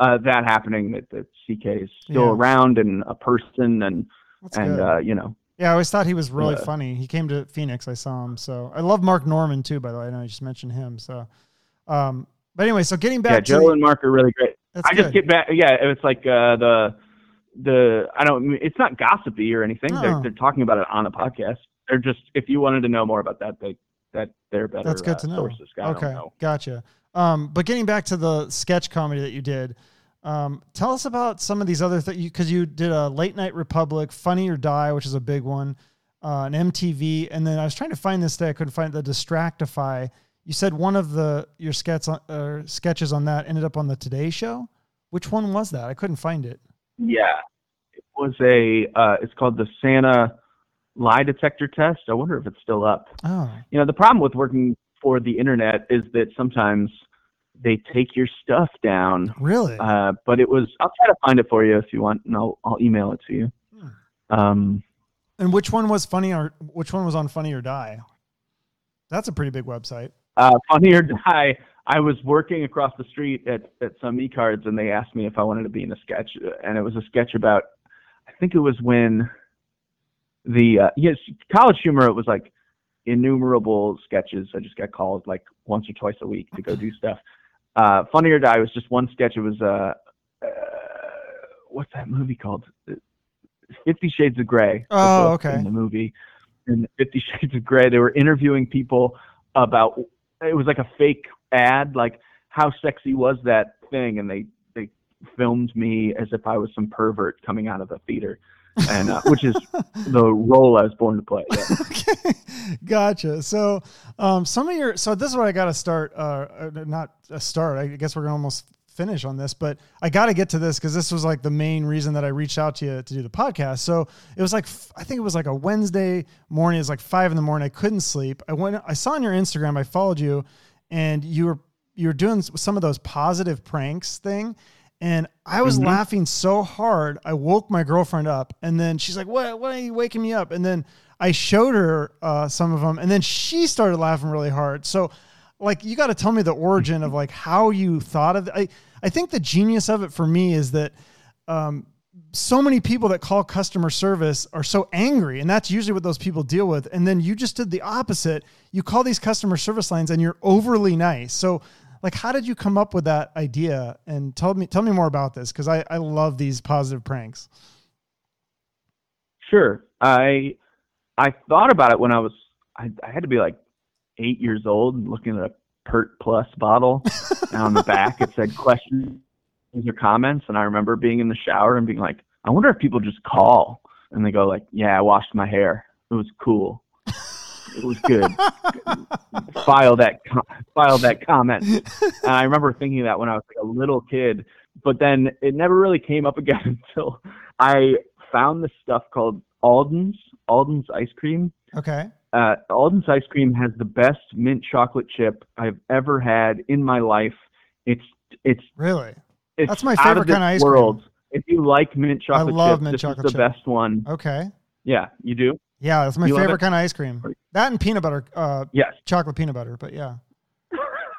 uh, that happening that that CK is still Yeah. around and a person and That's and uh, you know yeah, I always thought he was really uh, funny. He came to Phoenix. I saw him. So I love Mark Normand too. By the way, I know I just mentioned him. So, um, but anyway, so getting back yeah to Joe the- and Mark are really great. I just get back yeah it's like uh, the the I don't it's not gossipy or anything. No. They're they're talking about it on a podcast. They're just if you wanted to know more about that they that they're better That's good uh, to know. sources. I okay, know. gotcha. Um, but getting back to the sketch comedy that you did, um, tell us about some of these other things because you did a Late Night Republic, Funny or Die, which is a big one, uh, an MTV, and then I was trying to find this day, I couldn't find the Distractify. You said one of the your sketches on, uh, sketches on that ended up on the Today Show. Which one was that? I couldn't find it. Yeah, it was a. Uh, it's called the Santa lie detector test. I wonder if it's still up. Oh, You know, the problem with working for the internet is that sometimes they take your stuff down. really? Uh, but it was. I'll try to find it for you if you want, and I'll I'll email it to you. Hmm. Um, and which one was Funny or which one was on Funny or Die? That's a pretty big website. uh, funny or die. I was working across the street at at some e cards, and they asked me if I wanted to be in a sketch, and it was a sketch about. I think it was when the uh, yes college humor. It was like innumerable sketches. I just got called like once or twice a week to go do stuff. Uh, funny or die was just one sketch. It was uh, uh what's that movie called? Fifty Shades of Grey. Oh, okay. In the movie, in Fifty Shades of Grey, they were interviewing people about it was like a fake ad, like how sexy was that thing, and they they filmed me as if I was some pervert coming out of the theater, and uh, which is the role I was born to play. Yeah. okay, gotcha. So, um, some of your so this is what I got to start. Uh, uh, not a start. I guess we're gonna almost finish on this, but I got to get to this because this was like the main reason that I reached out to you to do the podcast. So it was like I think it was like a Wednesday morning. It was like five in the morning. I couldn't sleep. I went. I saw on your Instagram. I followed you, and you were you were doing some of those positive pranks thing. And I was Mhm. laughing so hard, I woke my girlfriend up, and then she's like, "What? Why are you waking me up?" And then I showed her uh, some of them, and then she started laughing really hard. So, like, you got to tell me the origin of like how you thought of. I I think the genius of it for me is that um, so many people that call customer service are so angry, and that's usually what those people deal with. And then you just did the opposite. You call these customer service lines, and you're overly nice. So. Like, how did you come up with that idea? And tell me, tell me more about this because I, I love these positive pranks. Sure. I I thought about it when I was I, I had to be like eight years old and looking at a Pert Plus bottle and on the back it said questions or comments and I remember being in the shower and being like, I wonder if people just call and they go like, Yeah, I washed my hair. It was cool. It was good. file that com- file that comment. And I remember thinking that when I was like a little kid, but then it never really came up again until I found this stuff called Alden's Alden's ice cream. Okay. Uh, Alden's ice cream has the best mint chocolate chip I've ever had in my life. It's it's Really? it's That's my favorite kind of ice cream. world. If you like mint chocolate I love chip, mint this chocolate is the chip. best one. Okay. Yeah, you do. Yeah, that's my You favorite kind of ice cream. That and peanut butter, uh, Yes. chocolate peanut butter. But yeah.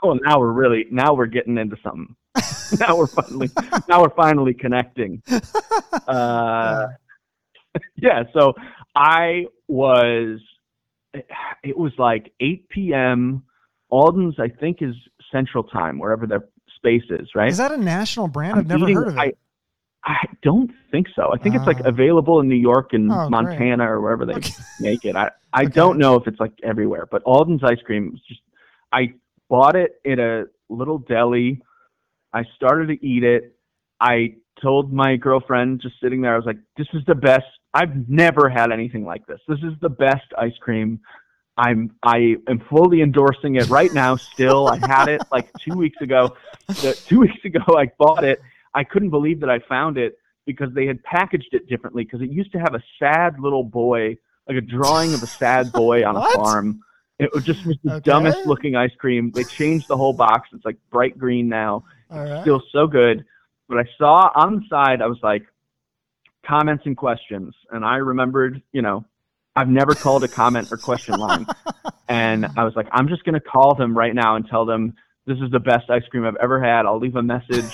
Well, now we're really now we're getting into something. now we're finally now we're finally connecting. Uh, yeah. So I was. It was like 8 p.m. Alden's, I think, is Central Time, wherever their space is. Right. Is that a national brand? I'm I've never eating- heard of it. I, I don't think so. I think it's like Ah. available in New York and Oh, great. Montana or wherever they Okay. make it. I, I Okay. don't know if it's like everywhere, but Alden's ice cream is just I bought it in a little deli. I started to eat it. I told my girlfriend just sitting there, I was like, This is the best I've never had anything like this. This is the best ice cream. I'm I am fully endorsing it right now still. I had it like two weeks ago. The, two weeks ago I bought it. I couldn't believe that I found it because they had packaged it differently because it used to have a sad little boy, like a drawing of a sad boy on a farm. It was just was the Okay. dumbest looking ice cream. They changed the whole box. It's like bright green now. Right. Still so good. But I saw on the side, I was like, comments and questions. And I remembered, you know, I've never called a comment or question line. And I was like, I'm just going to call them right now and tell them this is the best ice cream I've ever had. I'll leave a message.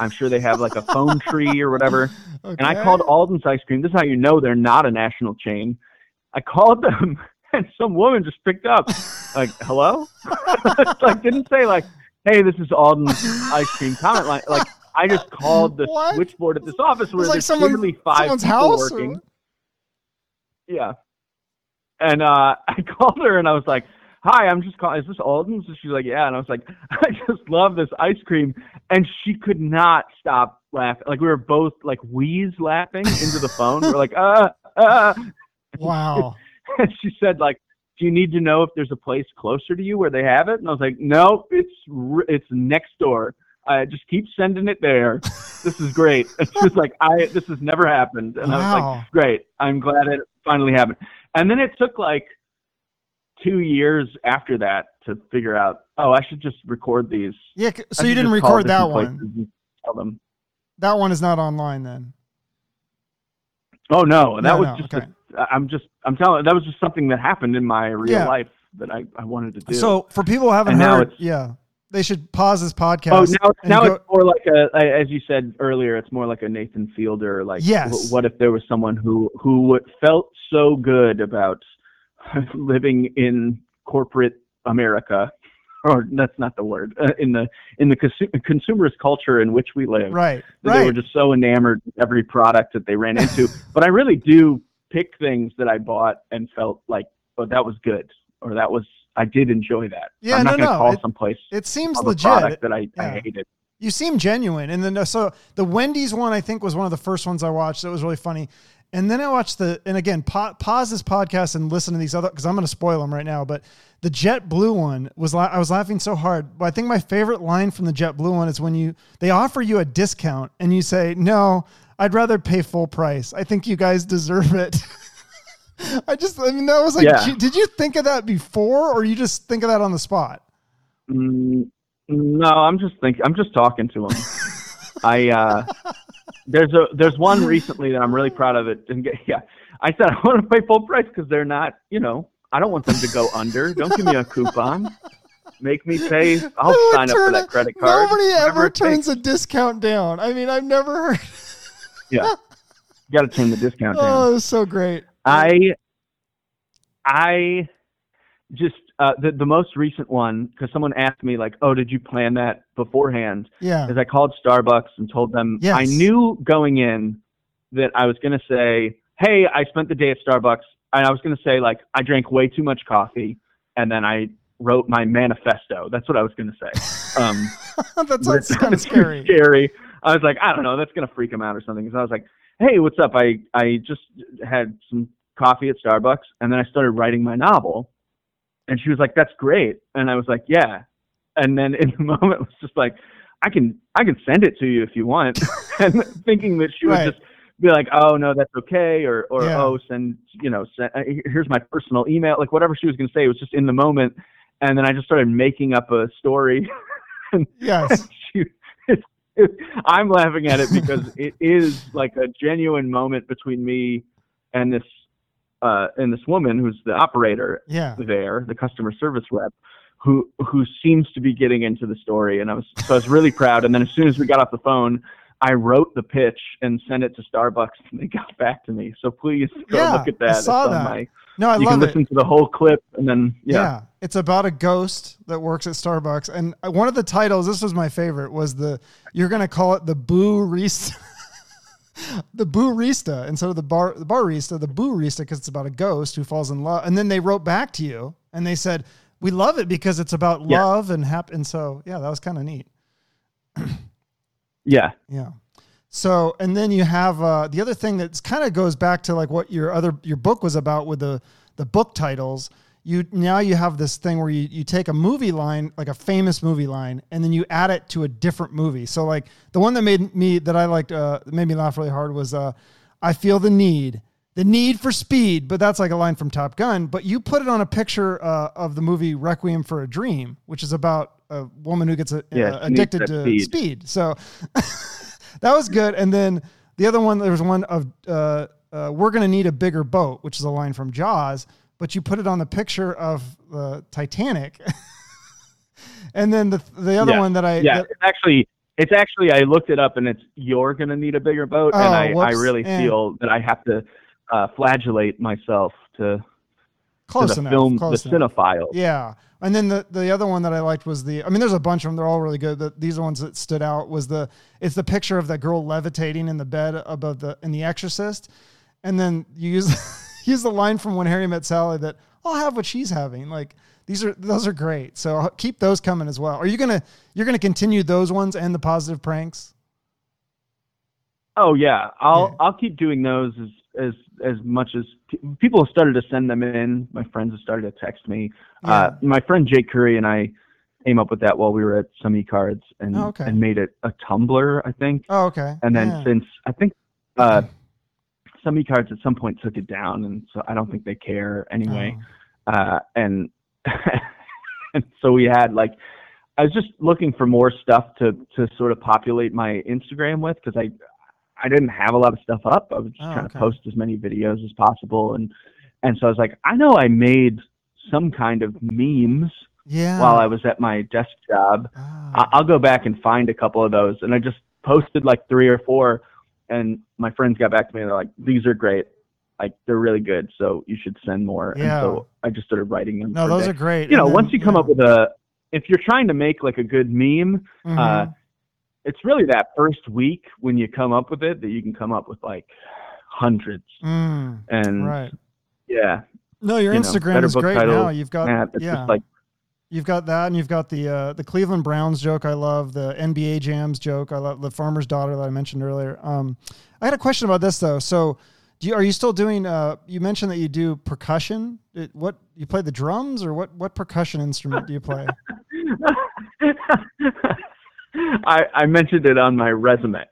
I'm sure they have like a phone tree or whatever. And I called Alden's Ice Cream. This is how you know they're not a national chain. I called them, and some woman just picked up, like, "Hello," like didn't say like, "Hey, this is Alden's Ice Cream." Comment line like I just called the What? switchboard at this office where like there's someone- literally five people house or working. what? Yeah. And uh, I called her and I was like, "Hi, I'm just calling. Is this Alden's?" And she's like, "Yeah." And I was like, "I just love this ice cream," and she could not stop laughing. Like we were both like wheeze laughing into the phone. we're like, "Uh, uh," Wow. and she said like. Do you need to know if there's a place closer to you where they have it? And I was like, no, it's r- it's next door. I just keep sending it there. This is great. And she was like, I this has never happened. And I was like, Wow. great. I'm glad it finally happened. And then it took like two years after that to figure out, oh, I should just record these. Yeah. So you didn't record that one. Tell them. That one is not online then. Oh no, that No, was no, just. okay. A, I'm just. I'm telling. That was just something that happened in my real Yeah. life that I, I wanted to do. So for people who haven't And heard, yeah, they should pause this podcast. Oh, now, now go- it's more like a, a- as you said earlier, it's more like a Nathan Fielder. Like, Yes. what if there was someone who who felt so good about living in corporate America, or that's not the word, uh, in the in the consu- consumerist culture in which we live, right, that they were just so enamored with every product that they ran into. but I really do pick things that I bought and felt like, oh, that was good, or that was I did enjoy that. Yeah, I'm not no, going to no, call it- someplace It seems legit. product that I, I hated. You seem genuine. And then uh, so the Wendy's one I think was one of the first ones I watched. That was really funny. And then I watched the and again pa- pause this podcast and listen to these other because I'm going to spoil them right now. But the JetBlue one was la- I was laughing so hard. But I think my favorite line from the JetBlue one is when you they offer you a discount and you say no, I'd rather pay full price. I think you guys deserve it. I just I mean that was like Yeah. did you think of that before or you just think of that on the spot? Mm, no, I'm just thinking. I'm just talking to him. I uh, there's a there's one recently that I'm really proud of. It didn't get yeah. I said I want to pay full price because they're not. You know, I don't want them to go under. Don't give me a coupon. Make me pay. I'll would sign up for that credit card. Nobody Whatever ever turns a discount down. I mean, I've never heard. Yeah, you got to turn the discount down. Oh, it was so great. I I just uh, the the most recent one because someone asked me like, oh, did you plan that beforehand? Yeah. is I called Starbucks and told them Yes. I knew going in that I was going to say, "Hey, I spent the day at Starbucks," and I was going to say like I drank way too much coffee, and then I wrote my manifesto. That's what I was going to say. Um, that sounds kind of scary. Scary. I was like, I don't know, that's going to freak him out or something. So I was like, Hey, what's up? I I just had some coffee at Starbucks, and then I started writing my novel. And she was like, "That's great," and I was like, "Yeah." And then in the moment, it was just like, "I can I can send it to you if you want," and thinking that she would Right. just be like, "Oh no, that's okay," or or Yeah. "Oh, send you know, send, uh, here's my personal email," like whatever she was going to say. It was just in the moment, and then I just started making up a story. Yes. she, it's, I'm laughing at it because it is like a genuine moment between me and this uh, and this woman who's the operator Yeah. there, the customer service rep, who who seems to be getting into the story. And I was so I was really proud. And then as soon as we got off the phone, I wrote the pitch and sent it to Starbucks, and they got back to me. So please go Yeah, look at that. It's saw that. my- No, I you love can it. listen to the whole clip, and then Yeah. yeah, it's about a ghost that works at Starbucks, and one of the titles. This was my favorite. Was the you're gonna call it the Boo Rista, the Boo Rista instead of the bar the barista, the Boo Rista because it's about a ghost who falls in love. And then they wrote back to you and they said we love it because it's about Yeah. love and hap. And so yeah, that was kind of neat. yeah, Yeah. So, and then you have uh, the other thing that kind of goes back to like what your other your book was about with the the book titles. You now you have this thing where you you take a movie line, like a famous movie line, and then you add it to a different movie. So, like the one that made me that I liked, uh, made me laugh really hard was, uh, "I feel the need." The need for speed, but that's like a line from Top Gun. But you put it on a picture uh, of the movie Requiem for a Dream, which is about a woman who gets uh, Yeah, uh, addicted to speed. speed. So that was good. And then the other one, there was one of uh, uh, "We're going to need a bigger boat," which is a line from Jaws, but you put it on the picture of the Titanic. and then the the other Yeah. one that I yeah. that- It's actually it's actually I looked it up, and it's you're gonna need a bigger boat, Oh, and I I really Eh. feel that I have to uh, flagellate myself to close to the enough, film close the enough. cinephile. Yeah. And then the, the other one that I liked was the I mean there's a bunch of them they're all really good but these are ones that stood out was the it's the picture of that girl levitating in the bed above the in the exorcist and then you use use the line from when Harry met Sally that I'll have what she's having like these are those are great so keep those coming as well are you going to you're going to continue those ones and the positive pranks Oh yeah, I'll Yeah. I'll keep doing those as as as much as people have started to send them in. My friends have started to text me. Uh, my friend Jake Curry and I came up with that while we were at some e cards and Oh, okay. and made it a Tumblr, I think. oh okay And then Yeah. since I think uh, some e cards at some point took it down, and so I don't think they care anyway. Oh. Uh, and and so we had like I was just looking for more stuff to to sort of populate my Instagram with because I I didn't have a lot of stuff up. I was just Oh, trying okay. to post as many videos as possible, and and so I was like, I know I made some kind of memes yeah while I was at my desk job. Ah. I- I'll go back and find a couple of those, and I just posted like three or four, and my friends got back to me and they're like, these are great. Like they're really good, so you should send more. Yeah. And so I just started writing them. no those day are great you know, then- once you come yeah. up with a, if you're trying to make like a good meme, Mhm. uh, it's really that first week when you come up with it that you can come up with like hundreds. Mm, And right yeah, no your you Instagram better is great titles, now you've got it's yeah like You've got that, and you've got the uh, the Cleveland Browns joke. I love the NBA Jams joke. I love the Farmer's Daughter that I mentioned earlier. Um, I had a question about this though. So, do you, are you still doing? Uh, you mentioned that you do percussion. It, what you play the drums, or what? What percussion instrument do you play? I, I mentioned it on my resume.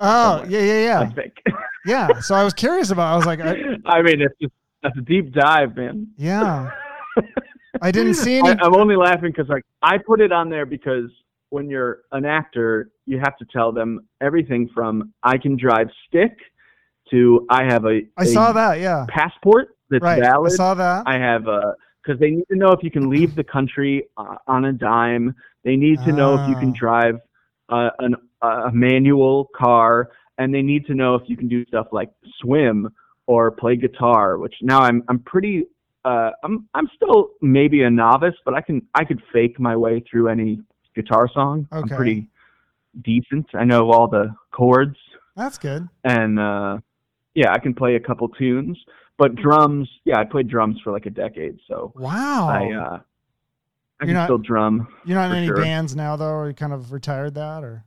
Oh, yeah, yeah, I yeah, think. yeah. So I was curious about. I was like, I, I mean, it's just that's a deep dive, man. yeah. I didn't see any. I, I'm only laughing because like I put it on there because when you're an actor, you have to tell them everything from I can drive stick to I have a, I a saw that. Yeah, passport that's right. valid. I saw that. I have a because they need to know if you can leave the country uh, on a dime. They need to know if you can Ah. drive uh, an, a manual car, and they need to know if you can do stuff like swim or play guitar. Which now I'm I'm pretty uh, I'm I'm still maybe a novice, but I can I could fake my way through any guitar song. I'm pretty decent. I know all the chords That's good. and uh yeah, I can play a couple tunes. But drums, yeah, I played drums for like a decade, so Wow. I uh I You're can not- still drum. You're not in any sure. bands now, though, or you kind of retired that, or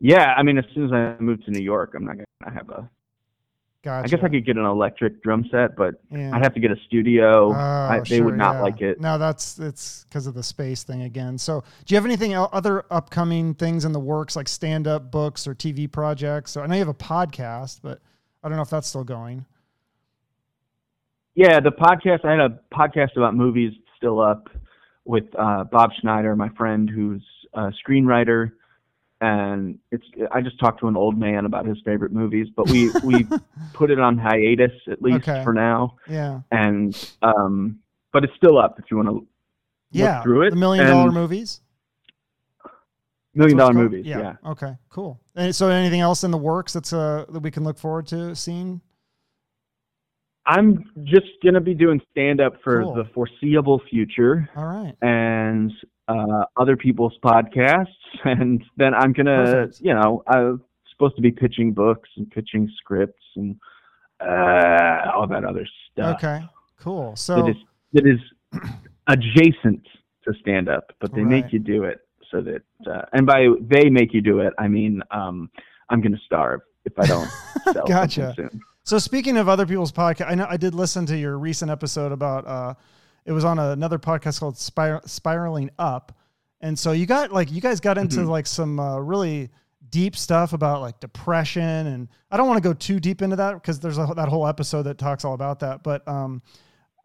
Yeah, I mean as soon as I move to New York, I'm not gonna have a gotcha. I guess I could get an electric drum set, but Yeah. I'd have to get a studio. Oh, I, they sure, would not yeah. like it. No, that's it's because of the space thing again. So, do you have anything else, other upcoming things in the works, like stand up books or TV projects? So, I know you have a podcast, but I don't know if that's still going. Yeah, the podcast. I had a podcast about movies still up with uh, Bob Schneider, my friend, who's a screenwriter, and it's I just talked to an old man about his favorite movies, but we we put it on hiatus at least Okay. for now, Yeah. and um, but it's still up if you want to Yeah. look through it. The million dollar and movies. Million dollar what dollar it's called? movies. Yeah. Okay. Cool. And so, anything else in the works that's uh that we can look forward to seeing? I'm just gonna be doing stand up for Cool. the foreseeable future All right. and uh, other people's podcasts, and then I'm gonna, Perfect. you know, I'm supposed to be pitching books and pitching scripts and uh, all that other stuff. Okay. Cool. So is that is adjacent to stand up, but they Right. make you do it so that, uh, and by they make you do it, I mean um, I'm gonna starve if I don't sell Gotcha. soon. So speaking of other people's podcast, I know I did listen to your recent episode about uh it was on another podcast called Spir- Spiraling Up. And so you got like you guys got into Mhm. like some uh, really deep stuff about like depression and I don't want to go too deep into that because there's a, that whole episode that talks all about that, but um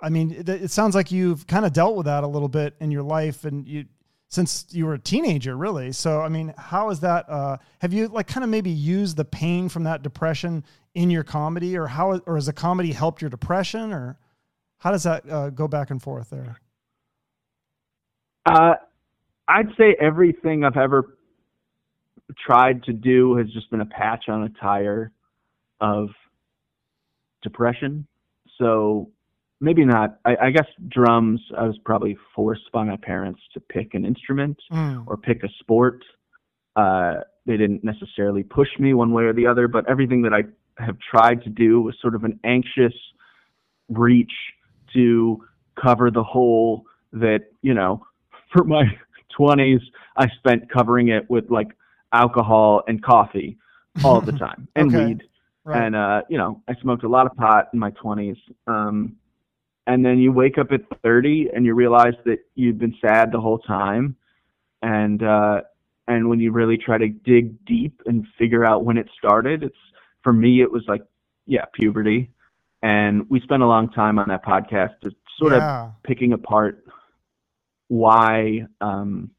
I mean it, it sounds like you've kind of dealt with that a little bit in your life and you since you were a teenager really. So I mean, how is that uh have you like kind of maybe used the pain from that depression in your comedy or how or has the comedy helped your depression or how does that uh, go back and forth there Uh, I'd say everything I've ever tried to do has just been a patch on a tire of depression. So maybe not. I, I guess drums. I was probably forced by my parents to pick an instrument Mm, or pick a sport. Uh, they didn't necessarily push me one way or the other, but everything that I have tried to do was sort of an anxious reach to cover the hole that, you know, for my 20s, I spent covering it with like alcohol and coffee all the time and Okay. weed. right And, uh, you know, I smoked a lot of pot in my 20s. Um, and then you wake up at 30 and you realize that you've been sad the whole time. And, uh, and when you really try to dig deep and figure out when it started, it's, for me, it was like, yeah, puberty. And we spent a long time on that podcast to sort of picking apart why um,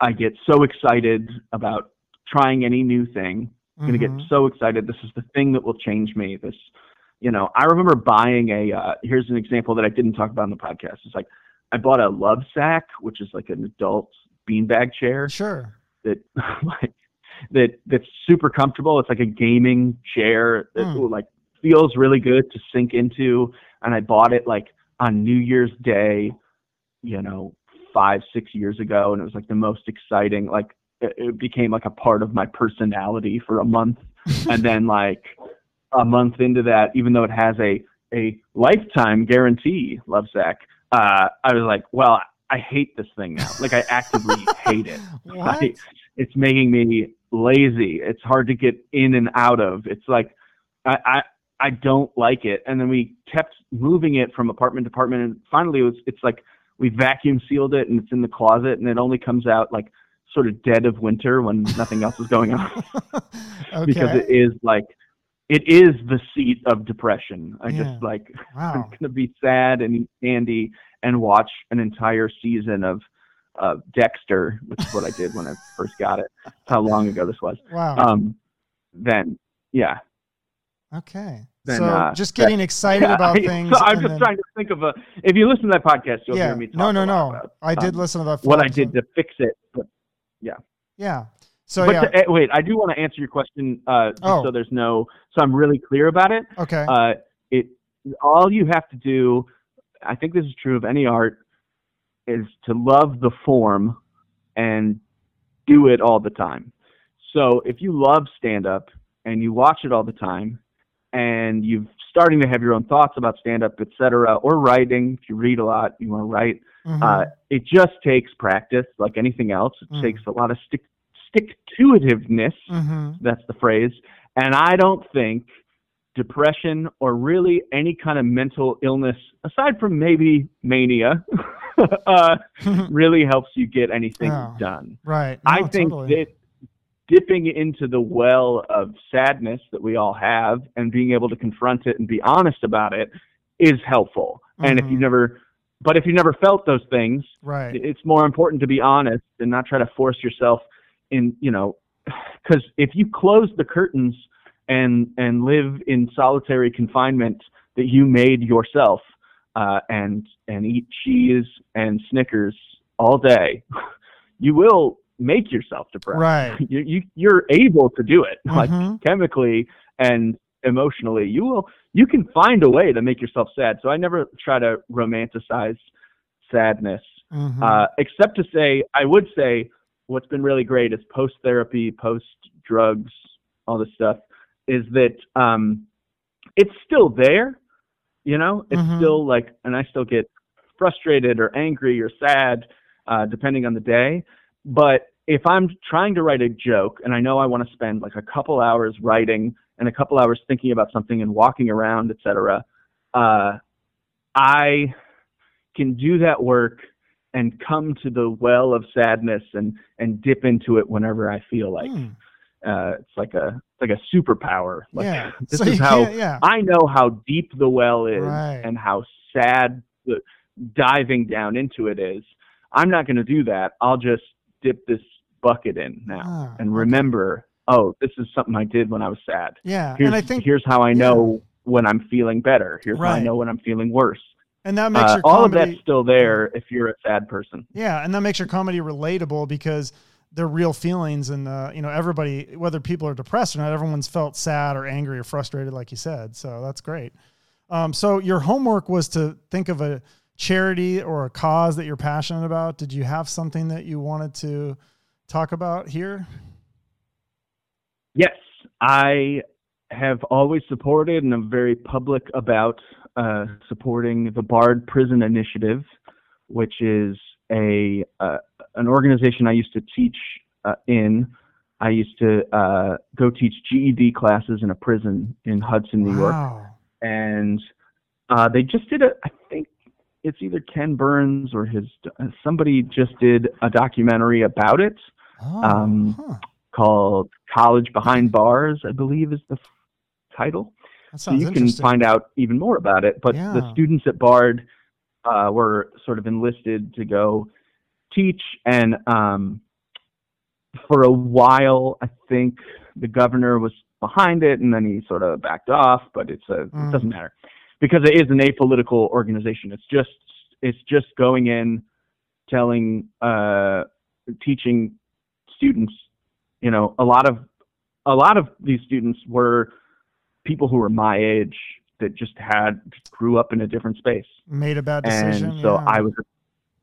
I get so excited about trying any new thing. I'm gonna Mhm. get so excited. This is the thing that will change me. This, you know, I remember buying a. Uh, here's an example that I didn't talk about in the podcast. It's like I bought a Love Sack, which is like an adult beanbag chair sure that like that that's super comfortable. It's like a gaming chair that Hmm. like feels really good to sink into. And I bought it like on New Year's Day, you know, five six years ago, and it was like the most exciting. Like it, it became like a part of my personality for a month, and then like a month into that, even though it has a a lifetime guarantee, Lovesac, uh, I was like, well, I hate this thing now. Like I actively hate it. what I- it's making me lazy. It's hard to get in and out of. It's like I, I I don't like it. And then we kept moving it from apartment to apartment, and finally it was it's like we vacuum sealed it and it's in the closet, and it only comes out like sort of dead of winter when nothing else is going on okay because it is like it is the seat of depression. I Yeah. just like I'm gonna be sad and eat candy and watch an entire season of uh, Dexter, which is what I did when I first got it. That's how long ago this was. wow Um, then, yeah. okay then, so uh, just getting excited Yeah, about things So I'm just then- trying to think of a. If you listen to that podcast, you'll yeah hear me talk. no no no about, i did um, listen to that what I did to fix it. But, yeah. yeah so but yeah to- wait, I do want to answer your question. Uh, Oh. so there's no, so I'm really clear about it. okay uh, it all you have to do i think this is true of any art is to love the form and do it all the time so if you love stand up and you watch it all the time and you've starting to have your own thoughts about stand up etc or writing if you read a lot you want to write Mhm. uh, it just takes practice like anything else it Mm. takes a lot of stick stick to itiveness Mhm. that's the phrase. And I don't think depression or really any kind of mental illness, aside from maybe mania, uh, really helps you get anything Oh, done. right I think totally. that dipping into the well of sadness that we all have and being able to confront it and be honest about it is helpful. And if Mhm. you've never, but if you've never felt those things, right it's more important to be honest and not try to force yourself in you know, because if you close the curtains and and live in solitary confinement that you made yourself, uh, and and eat cheese and Snickers all day, you will make yourself depressed. Right. You, you you're able to do it, like Mhm. chemically and emotionally. You will you can find a way to make yourself sad. So I never try to romanticize sadness, Mhm. uh, except to say I would say what's been really great is post therapy, post drugs, all this stuff, is that um, it's still there. You know, it's Mhm. still like, and I still get frustrated or angry or sad, uh, depending on the day. But if I'm trying to write a joke and I know I want to spend like a couple hours writing and a couple hours thinking about something and walking around, etc., uh, I can do that work and come to the well of sadness and and dip into it whenever I feel like. Hmm. Uh, it's like a it's like a superpower. Like yeah. this so is how yeah. I know how deep the well is Right. and how sad the diving down into it is. I'm not going to do that. I'll just dip this bucket in now Ah, and okay. remember, oh, this is something I did when I was sad. Yeah. Here's, and I think here's how I know when I'm feeling better. Here's how I know when I'm feeling worse. And that makes Uh, your all of comedy that's still there if you're a sad person. Yeah, and that makes your comedy relatable because they're real feelings, and uh, you know everybody, whether people are depressed or not, everyone's felt sad or angry or frustrated, like you said. So that's great. Um, so your homework was to think of a charity or a cause that you're passionate about. Did you have something that you wanted to talk about here? Yes, I have always supported and I'm very public about uh, supporting the Bard Prison Initiative, which is a uh, an organization I used to teach uh, in. I used to uh, go teach GED classes in a prison in Hudson, New York, and uh, they just did a. I think it's either Ken Burns or his somebody just did a documentary about it Oh, Um, huh. called College Behind Bars, I believe is the f- title. So you can find out even more about it. But the students at Bard uh, were sort of enlisted to go teach, and um, for a while, I think the governor was behind it, and then he sort of backed off. But it's a Mm. it doesn't matter because it is an apolitical organization. It's just it's just going in, telling, uh, teaching students. You know, a lot of a lot of these students were people who were my age that just had just grew up in a different space Made a bad decision. and so yeah. I was,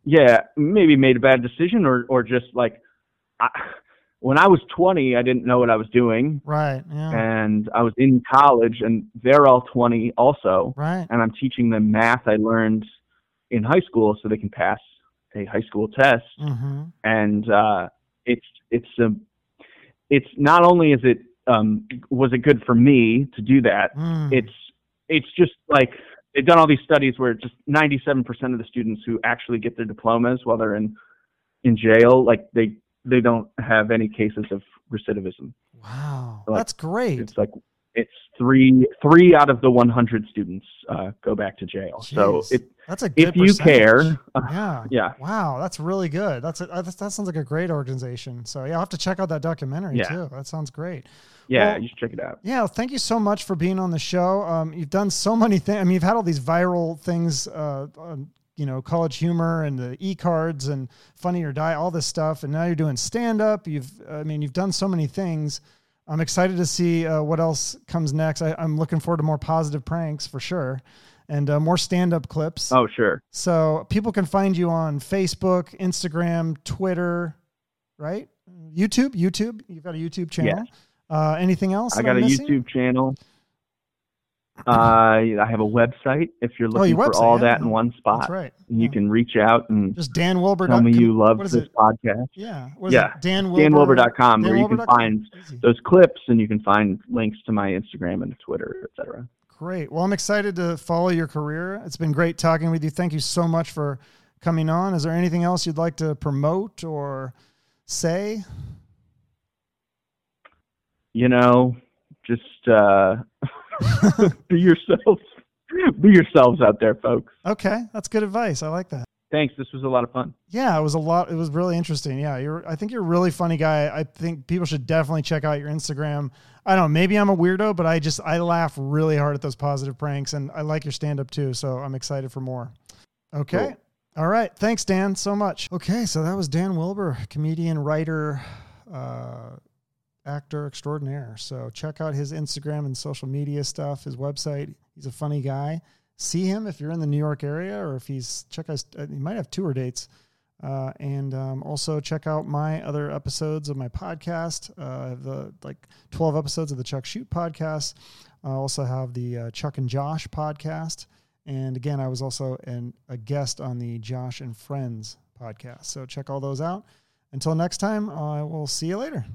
yeah, maybe made a bad decision or or just like, I, when I was 20, I didn't know what I was doing, right. Yeah. and I was in college, and they're all 20 also, right. and I'm teaching them math I learned in high school so they can pass a high school test, Mm-hmm. and uh, it's it's a, it's not only is it um, was it good for me to do that, Mm. it's it's just like they've done all these studies where just 97% of the students who actually get their diplomas while they're in in jail like they they don't have any cases of recidivism wow. like, That's great. it's like three three out of the 100 students uh, go back to jail so it, That's a good if you care uh, Yeah. yeah Wow, that's really good. That's a, that's, that sounds like a great organization. So yeah, I'll have to check out that documentary Yeah. too. That sounds great. yeah Well- you should check it out Yeah, thank you so much for being on the show. Um, you've done so many things. I mean, you've had all these viral things, uh, on, you know, CollegeHumor and the e cards and Funny or Die, all this stuff, and now you're doing stand up. You've, I mean, you've done so many things. I'm excited to see uh, what else comes next. I, I'm looking forward to more positive pranks for sure, and uh, more stand up clips. oh sure So people can find you on Facebook, Instagram, Twitter, right? YouTube, YouTube. You've got a YouTube channel. Uh, anything else? i got I'm a missing? youtube channel uh, i have a website if you're Oh, looking for website, all yeah. that in one spot That's right. and you can reach out and just Dan Wilbur. tell me you love this it? podcast Yeah. Yeah. it? Dan Wilbur. danwilbur.com where you can find Easy. those clips and you can find links to my Instagram and Twitter, etc. Great. Well, I'm excited to follow your career. It's been great talking with you. Thank you so much for coming on. Is there anything else you'd like to promote or say? You know, just uh, be yourselves. Be yourselves out there, folks. Okay, that's good advice. I like that. Thanks. This was a lot of fun. Yeah, it was a lot. It was really interesting. Yeah, you're. I think you're a really funny guy. I think people should definitely check out your Instagram. I don't know. Maybe I'm a weirdo, but I just I laugh really hard at those positive pranks, and I like your stand up too. So I'm excited for more. Okay. Cool. All right. Thanks, Dan, so much. Okay, so that was Dan Wilbur, comedian, writer, uh, actor extraordinaire. So check out his Instagram and social media stuff, his website. He's a funny guy. See him if you're in the New York area, or if he's check out. Uh, he might have tour dates. Uh, and um, also check out my other episodes of my podcast. Uh, the like 12 episodes of the Chuck Shoot podcast. I also have the uh, Chuck and Josh podcast. And again, I was also an, a guest on the Josh and Friends podcast. So check all those out. Until next time, I will see you later.